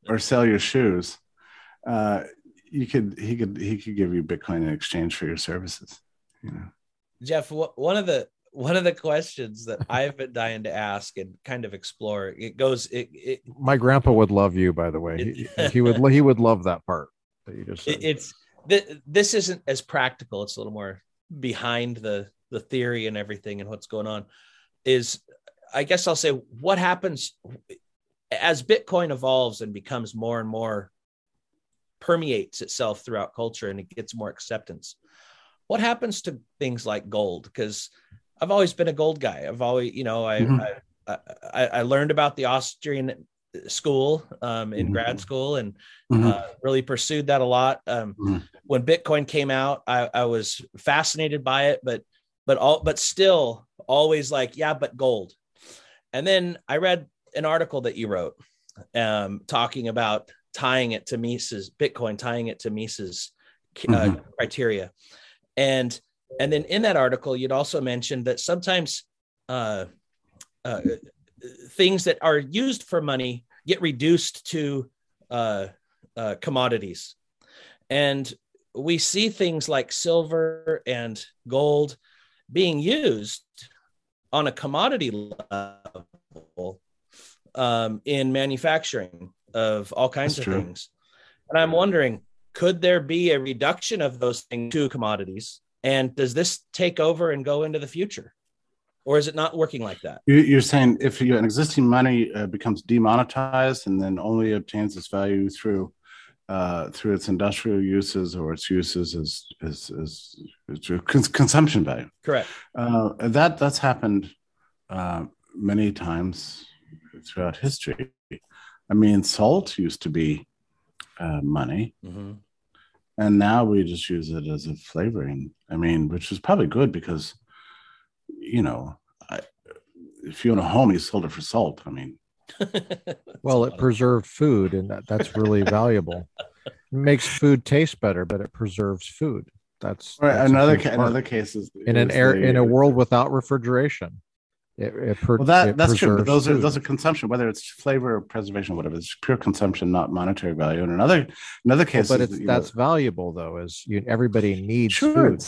or sell your shoes, uh, you could he could he could give you Bitcoin in exchange for your services. You know, Jeff, one of the one of the questions that I've been dying to ask and kind of explore. It goes. It, it my grandpa would love you, by the way. He, he would. He would love that part that you just. Said. It's this isn't as practical. It's a little more behind the the theory and everything and what's going on. Is I guess I'll say what happens as Bitcoin evolves and becomes more and more permeates itself throughout culture and it gets more acceptance. What happens to things like gold? Because I've always been a gold guy. I've always, you know, I, mm-hmm. I, I, I learned about the Austrian school um, in Mhm. grad school and Mhm. uh, really pursued that a lot. Um, Mhm. When Bitcoin came out, I, I was fascinated by it, but but all but still always like yeah, but gold. And then I read an article that you wrote um, talking about tying it to Mises Bitcoin, tying it to Mises uh, Mhm. criteria, and and then in that article you'd also mentioned that sometimes uh, uh, things that are used for money get reduced to uh, uh, commodities. And we see things like silver and gold being used on a commodity level um, in manufacturing of all kinds That's of true. things. And I'm wondering, could there be a reduction of those things to commodities? And does this take over and go into the future? Or is it not working like that? You- You're saying if an existing money uh, becomes demonetized and then only obtains its value through uh, through its industrial uses or its uses as as, as, as cons- consumption value. Correct. Uh, that that's happened uh, many times throughout history. I mean, salt used to be uh, money, Mhm. And now we just use it as a flavoring. I mean, which is probably good because, you know, I, if you own a home, you sold it for salt. I mean, Well, it preserved food, and that, that's really valuable. It makes food taste better, but it preserves food. That's, Right, that's another ca- another case is in an air the- in a world without refrigeration. It, it per- Well, that that's true. But those are those are consumption, whether it's flavor or preservation, whatever. It's pure consumption, not monetary value. And another another Well, case, but is, it's you know, that's valuable though. Is you, everybody needs sure, food.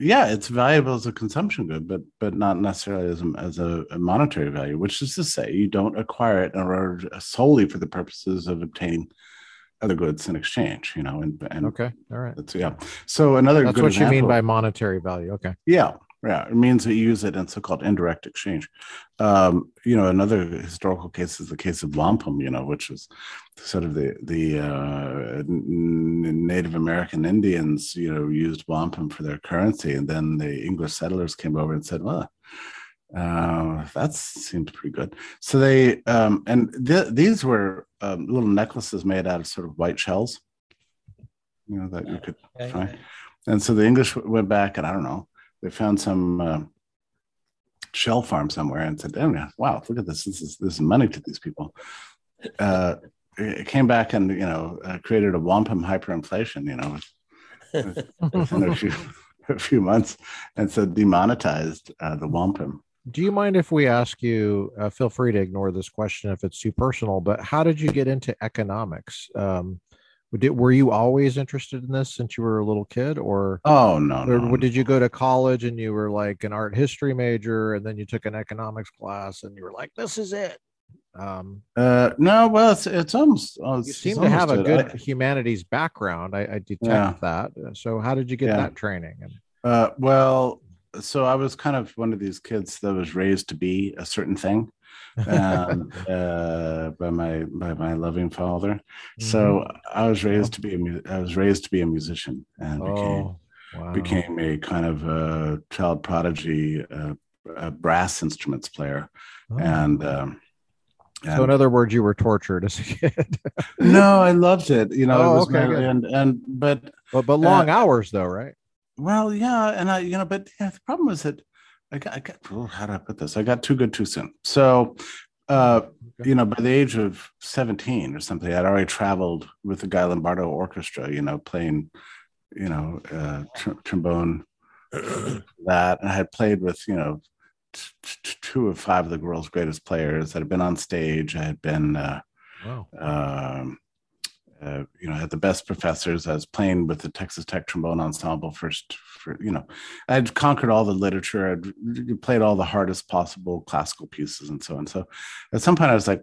yeah, it's valuable as a consumption good, but but not necessarily as a, as a, a monetary value. Which is to say, you don't acquire it in order solely for the purposes of obtaining other goods in exchange. You know, and and Okay, all right. that's yeah. So another That's what you mean by monetary value. Okay. Yeah, yeah. It means that you use it in so-called indirect exchange. Um, you know, another historical case is the case of wampum. You know, which was sort of the the uh, n- Native American Indians. You know, used wampum for their currency, and then the English settlers came over and said, "Well." Uh, that seems pretty good. So they um, and th- these were um, little necklaces made out of sort of white shells, you know, that you could Okay. And so the English went back, and I don't know, they found some uh, shell farm somewhere and said, "Oh, yeah, wow, look at this! This is this is money to these people." Uh, it it came back and you know uh, created a wampum hyperinflation, you know, within a few a few months, and so demonetized uh, the wampum. Do you mind if we ask you? Uh, feel free to ignore this question if it's too personal. But how did you get into economics? Um, did, were you always interested in this since you were a little kid, or, Oh no, or no, did you go to college and you were like an art history major, and then you took an economics class and you were like, "This is it." Um, uh, no. Well, it's it's almost. oh, you seem to have a good I- humanities background. I, I detect Yeah. that. So, how did you get Yeah. that training? And Uh, well, so I was kind of one of these kids that was raised to be a certain thing um, uh, by my by my loving father. So Mm-hmm. I was raised to be a mu- I was raised to be a musician and became oh, wow. became a kind of a child prodigy, uh, a brass instruments player, Oh. and. Um, so, in other words, you were tortured as a kid. no, I loved it. You know, Oh, it was okay, my- and and but but but long hours though, right? Well, yeah, and I, you know, but yeah, the problem was that I got, I got, oh, how do I put this? I got too good too soon. So, uh, Okay. you know, by the age of seventeen or something, I'd already traveled with the Guy Lombardo Orchestra. You know, playing, you know, uh, tr- trombone, that, and I had played with, you know, t- t- two of five of the world's greatest players. I had been on stage. I had been. Uh, Wow. um, uh, you know, had the best professors. I was playing with the Texas Tech Trombone Ensemble first. For you know, I'd conquered all the literature. I'd played all the hardest possible classical pieces and so on. So, at some point, I was like,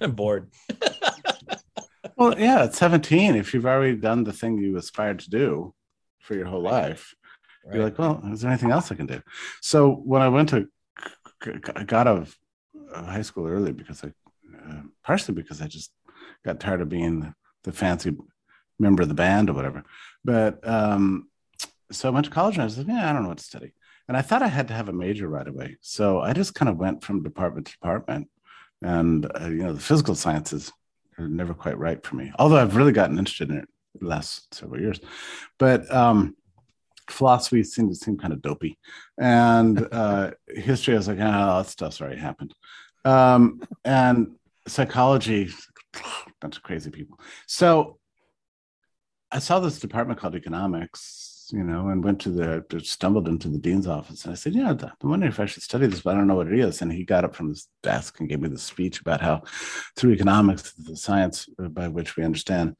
I'm bored. "Well, yeah, at 17, if you've already done the thing you aspired to do for your whole life, you're like, well, is there anything else I can do? So when I went to, I got out of high school early because I, uh, partially because I just got tired of being the, fancy member of the band or whatever. But um, so I went to college and I was like, yeah, I don't know what to study. And I thought I had to have a major right away. So I just kind of went from department to department and uh, you know the physical sciences are never quite right for me. Although I've really gotten interested in it the last several years, but um, philosophy seemed to seem kind of dopey, and uh, history I was like, oh, that stuff's already happened, um, and psychology, bunch of crazy people. So I saw this department called economics, you know, and went to the stumbled into the dean's office, and I said, "Yeah, I'm wondering if I should study this, but I don't know what it is." And he got up from his desk and gave me the speech about how, through economics, the science by which we understand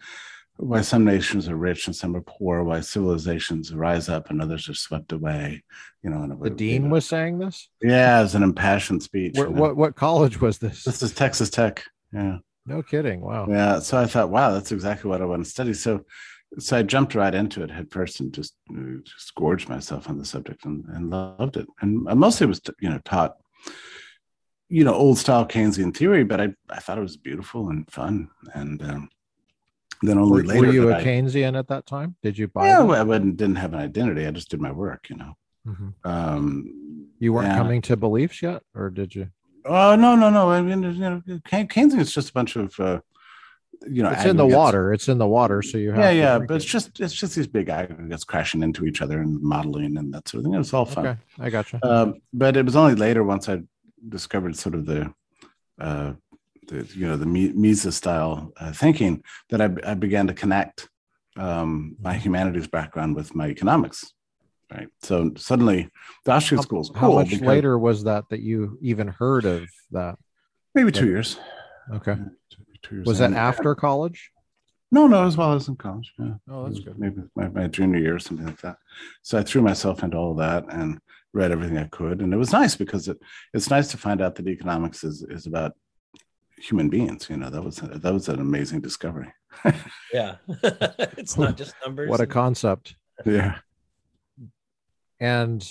why some nations are rich and some are poor, why civilizations rise up and others are swept away. You know, the dean you know, was saying this. Yeah, it was an impassioned speech. What, you know? what what college was this? This is Texas Tech. Yeah. No kidding. Wow. Yeah. So I thought, wow, that's exactly what I want to study. So, so I jumped right into it head first and just just gorged myself on the subject and, and loved it. And mostly was you know taught you know old style Keynesian theory, but I I thought it was beautiful and fun and. Um, then only were, later. Were you a I, Keynesian at that time? Did you buy? Yeah, well, I didn't, didn't have an identity. I just did my work, you know. Mm-hmm. Um, you weren't yeah. coming to beliefs yet, or did you? Oh uh, no, no, no. I mean, you know, Keynesian is just a bunch of, uh, you know, it's aggregates. in the water. It's in the water, so you have. Yeah, yeah, but it. it's just it's just these big aggregates crashing into each other and modeling and that sort of thing. It's all fun. Okay, I gotcha. Um, but it was only later once I discovered sort of the uh, the you know the Mises style uh, thinking that I, I, began to connect um, my mm-hmm. humanities background with my economics. Right. So suddenly, the Austrian school is cool. How much later was that that you even heard of that? Maybe two years. Okay. Two, two years was that after college? No, no, as well as in college. Yeah. Oh, that's good. Maybe my, my junior year or something like that. So I threw myself into all that and read everything I could, and it was nice because it it's nice to find out that economics is is about human beings. You know, that was that was an amazing discovery. yeah, it's not just numbers. What a concept. Yeah. And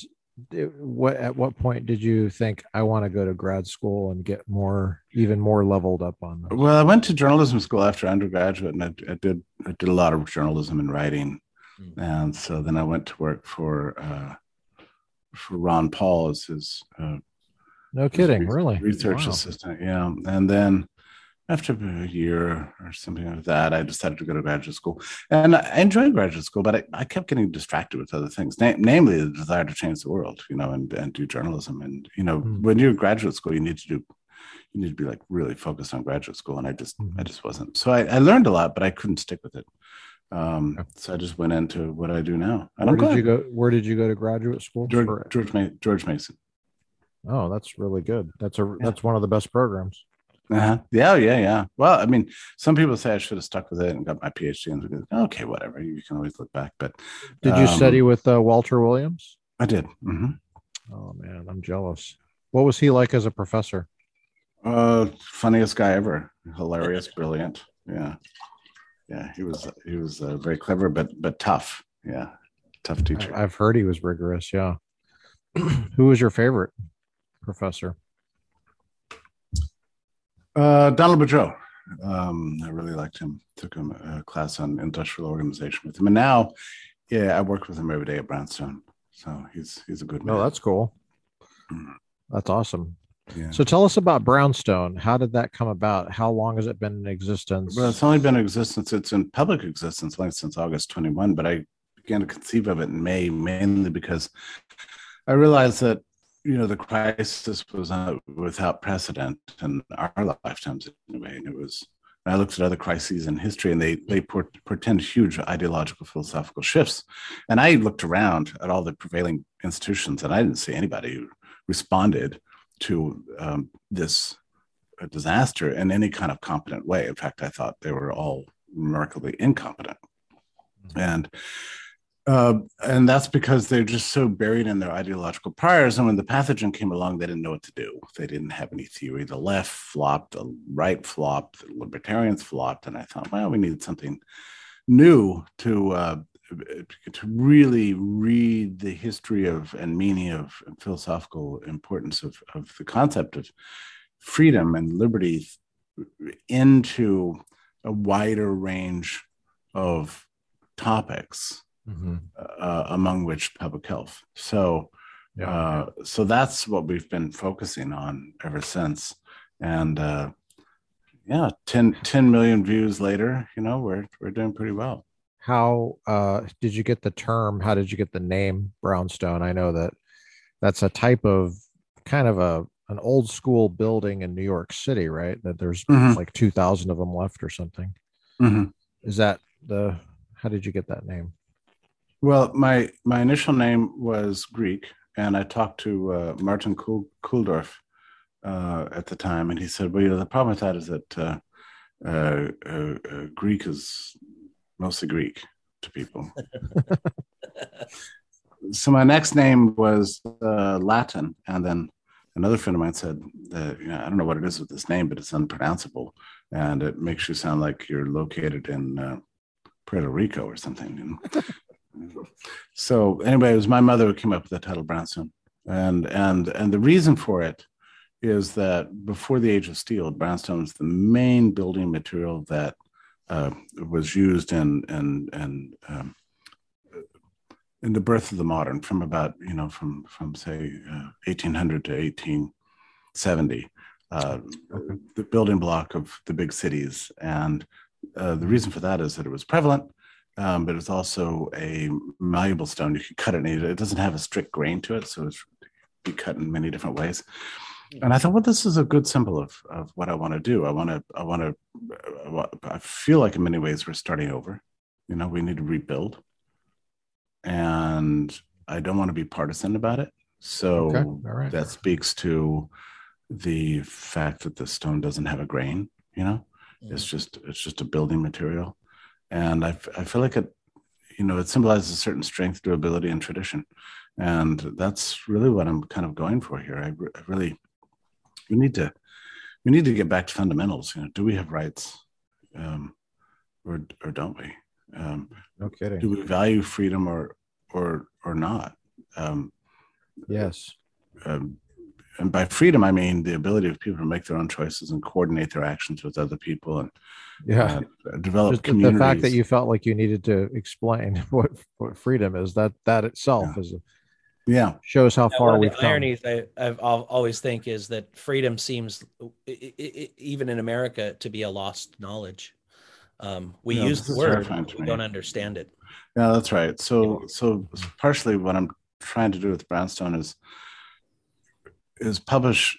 what at what point did you think I want to go to grad school and get more even more leveled up on? Well, I went to journalism school after undergraduate, and I, I did I did a lot of journalism and writing, mm-hmm. and so then I went to work for uh, for Ron Paul as his uh, no kidding, re- really? Research wow. assistant, yeah. And then after a year or something like that, I decided to go to graduate school. And I enjoyed graduate school, but I, I kept getting distracted with other things, na- namely the desire to change the world, you know, and, and do journalism. And, you know, mm. when you're in graduate school, you need to do, you need to be like really focused on graduate school. And I just, mm. I just wasn't. So I, I, learned a lot, but I couldn't stick with it. Um, okay. So I just went into what I do now. And where did you go? Where did you go to graduate school? George, George, George Mason. Oh, that's really good. That's a yeah. that's one of the best programs. Uh-huh. Yeah, yeah, yeah. Well, I mean, some people say I should have stuck with it and got my PhD. And okay, whatever. You can always look back. But did you um, study with uh, Walter Williams? I did. Mm-hmm. Oh man, I'm jealous. What was he like as a professor? Uh, funniest guy ever. Hilarious, brilliant. Yeah, yeah. He was he was uh, very clever, but but tough. Yeah, tough teacher. I've heard he was rigorous. Yeah. Who was your favorite? professor? Uh, Donald Boudreaux. Um, I really liked him. Took him a class on industrial organization with him, and now, yeah, I work with him every day at Brownstone. So he's he's a good man. Oh, that's cool. Mm. That's awesome. Yeah. So tell us about Brownstone. How did that come about? How long has it been in existence? Well, it's only been in existence. It's in public existence like since August 21, but I began to conceive of it in May mainly because I realized that you know the crisis was uh, without precedent in our lifetimes anyway. And it was i looked at other crises in history and they they port, portend huge ideological philosophical shifts. And i looked around at all the prevailing institutions and i didn't see anybody who responded to um, this uh, disaster in any kind of competent way. In fact i thought they were all remarkably incompetent. Mm-hmm. and uh, and that's because they're just so buried in their ideological priors. And when the pathogen came along, they didn't know what to do. They didn't have any theory. The left flopped, the right flopped, the libertarians flopped. And I thought, well, we need something new to uh, to really read the history of and meaning of and philosophical importance of, of the concept of freedom and liberty into a wider range of topics mm-hmm. uh, among which public health. So, yeah. uh, so that's what we've been focusing on ever since. and uh, yeah, 10, 10 million views later, you know, we're we're doing pretty well. How uh, did you get the term? How did you get the name Brownstone? I know that that's a type of kind of a an old school building in New York City, right? That there's mm-hmm. like two thousand of them left or something. Mm-hmm. Is that the? How did you get that name? Well, my my initial name was Greek, and I talked to uh, Martin Kulldorff uh, at the time, and he said, "Well, you know, the problem with that is that uh, uh, uh, uh Greek is mostly Greek to people." so my next name was Latin, and then another friend of mine said that you know, I don't know what it is with this name, but it's unpronounceable, and it makes you sound like you're located in Puerto Rico or something. So anyway, it was my mother who came up with the title Brownstone, and and and the reason for it is that before the age of steel, brownstone was the main building material that uh, was used in in in um, in the birth of the modern, from about you know from from say uh, 1800 to 1870. Uh, the building block of the big cities, and uh, the reason for that is that it was prevalent um, but it's also a malleable stone. You can cut it. It doesn't have a strict grain to it, so it's be cut in many different ways. And I thought, well, this is a good symbol of, of what I want to do. I want to, I want to, I feel like in many ways we're starting over. You know, we need to rebuild, and I don't want to be partisan about it. So okay. that speaks to the fact that the stone doesn't have a grain. You know, mm. it's just it's just a building material and I, I feel like it you know it symbolizes a certain strength durability and tradition. And that's really what i'm kind of going for here. I, I really we need to we need to get back to fundamentals you know do we have rights um, or or don't we? Um, no kidding. do we value freedom or or or not? Um, yes. um, and by freedom i mean the ability of people to make their own choices and coordinate their actions with other people and yeah uh, develop Just the fact that you felt like you needed to explain what what freedom is that that itself yeah. is a, yeah shows how far we've the come. ironies I, I've always think is that freedom seems it, it, even in America to be a lost knowledge. Um, we yeah, use the word, we don't understand it. Yeah, that's right. So so partially what I'm trying to do with Brownstone is is publish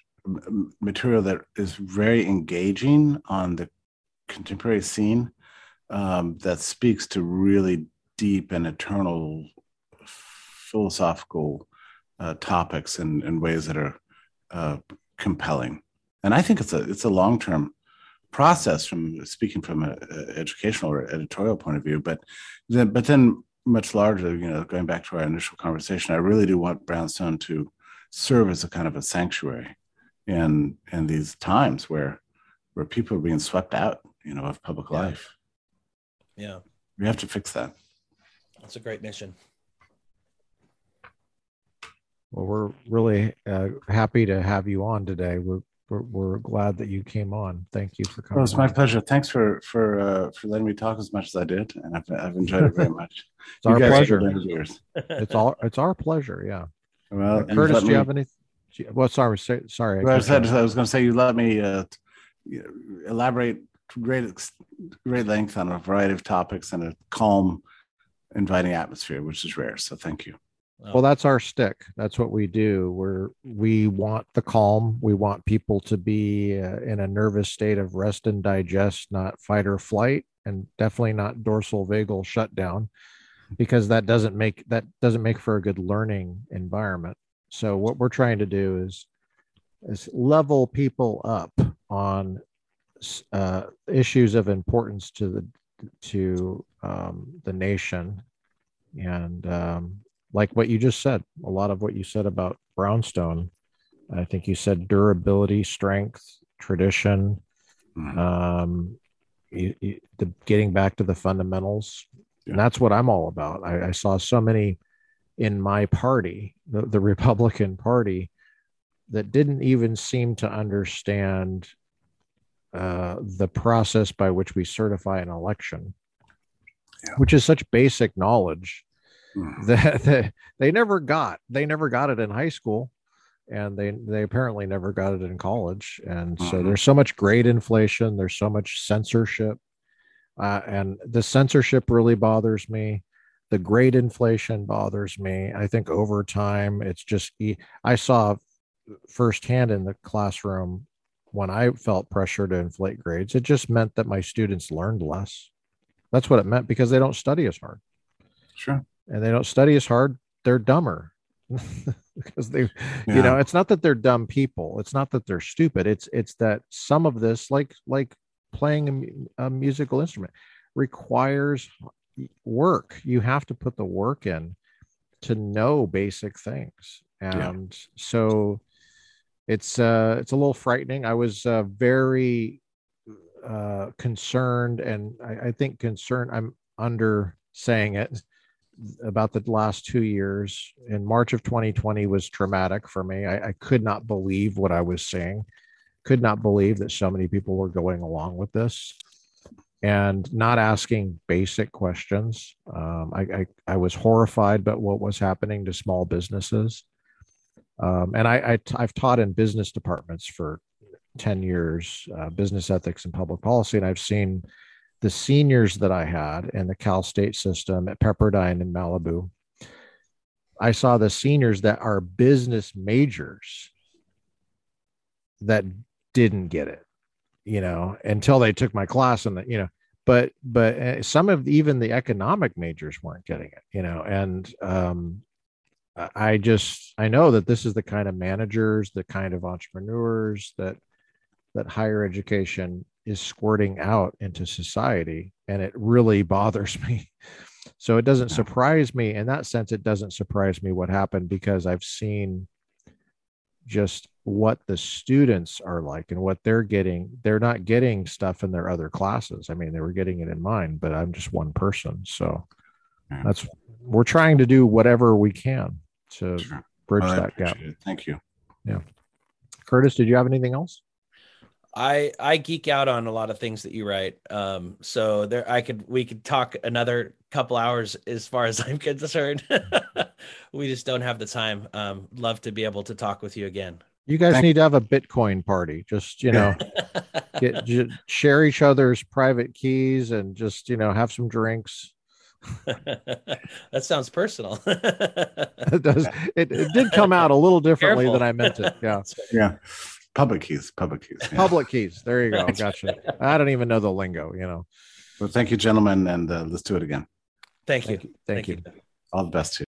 material that is very engaging on the contemporary scene um, that speaks to really deep and eternal philosophical uh, topics in, in ways that are uh, compelling. And I think it's a it's a long term process from speaking from an educational or editorial point of view, but then but then much larger, you know, going back to our initial conversation, I really do want Brownstone to serve as a kind of a sanctuary in in these times where where people are being swept out you know, of public yeah. life. Yeah. We have to fix that. That's a great mission. Well, we're really uh, happy to have you on today. We're, we're, we're glad that you came on. Thank you for coming. Well, it's my pleasure. Thanks for for uh, for letting me talk as much as I did, and I've, I've enjoyed it very much. it's you our pleasure. it's all it's our pleasure. Yeah. Well, Curtis, do you have any? Well, sorry, sorry. Well, I, said, I was going to say you let me uh, elaborate great great length on a variety of topics in a calm, inviting atmosphere, which is rare. So thank you. Well, that's our stick. That's what we do. We're we want the calm. We want people to be uh, in a nervous state of rest and digest, not fight or flight, and definitely not dorsal vagal shutdown, because that doesn't make that doesn't make for a good learning environment. So what we're trying to do is is level people up on uh, issues of importance to the to um, the nation, and um, like what you just said, a lot of what you said about brownstone. I think you said durability, strength, tradition, mm-hmm. um, you, you, the getting back to the fundamentals. And that's what I'm all about. I, I saw so many in my party, the, the Republican Party, that didn't even seem to understand uh, the process by which we certify an election, yeah. which is such basic knowledge mm. that, that, they never got. They never got it in high school. and they they apparently never got it in college and so Mhm. there's so much grade inflation there's so much censorship uh, and the censorship really bothers me. The grade inflation bothers me. I think over time it's just I saw firsthand in the classroom when i felt pressure to inflate grades it just meant that my students learned less. That's what it meant because they don't study as hard. Sure. and they don't study as hard they're dumber. Because they Yeah. you know it's not that they're dumb people it's not that they're stupid it's it's that some of this like like playing a, a musical instrument requires work. You have to put the work in to know basic things. Yeah. and so it's uh it's a little frightening. I was uh, very uh concerned and I, I think concerned i'm under saying it about the last two years. In march of 2020 was traumatic for me. I, I could not believe what i was seeing could not believe that so many people were going along with this and not asking basic questions. Um, I, I i was horrified by what was happening to small businesses. Um, and I, I i've taught in business departments for 10 years uh, business ethics and public policy. And i've seen the seniors that I had in the Cal State system at Pepperdine in Malibu, I saw the seniors that are business majors that didn't get it, you know, until they took my class and the, you know, but but uh, some of even the economic majors weren't getting it, you know, and um, I- I just I know that this is the kind of managers, the kind of entrepreneurs that that higher education is squirting out into society and it really bothers me. So it doesn't surprise me. In that sense it doesn't surprise me what happened because i've seen just what the students are like and what they're getting they're not getting stuff in their other classes i mean they were getting it in mine but i'm just one person so that's we're trying to do whatever we can to Sure. bridge Well, that gap it. Thank you. Yeah. Curtis did you have anything else I I geek out on a lot of things that you write. Um, so there I could we could talk another couple hours as far as I'm concerned. we just don't have the time. Um, love to be able to talk with you again. You guys Thank- need to have a bitcoin party just you know get j- share each other's private keys and just you know have some drinks that sounds personal. it does it, it did come out a little differently Careful. than i meant it yeah Yeah. Public keys. Public keys. yeah. public keys there you go gotcha i don't even know the lingo you know Well, thank you, gentlemen, and uh, let's do it again. Thank you. thank you thank you All the best to you.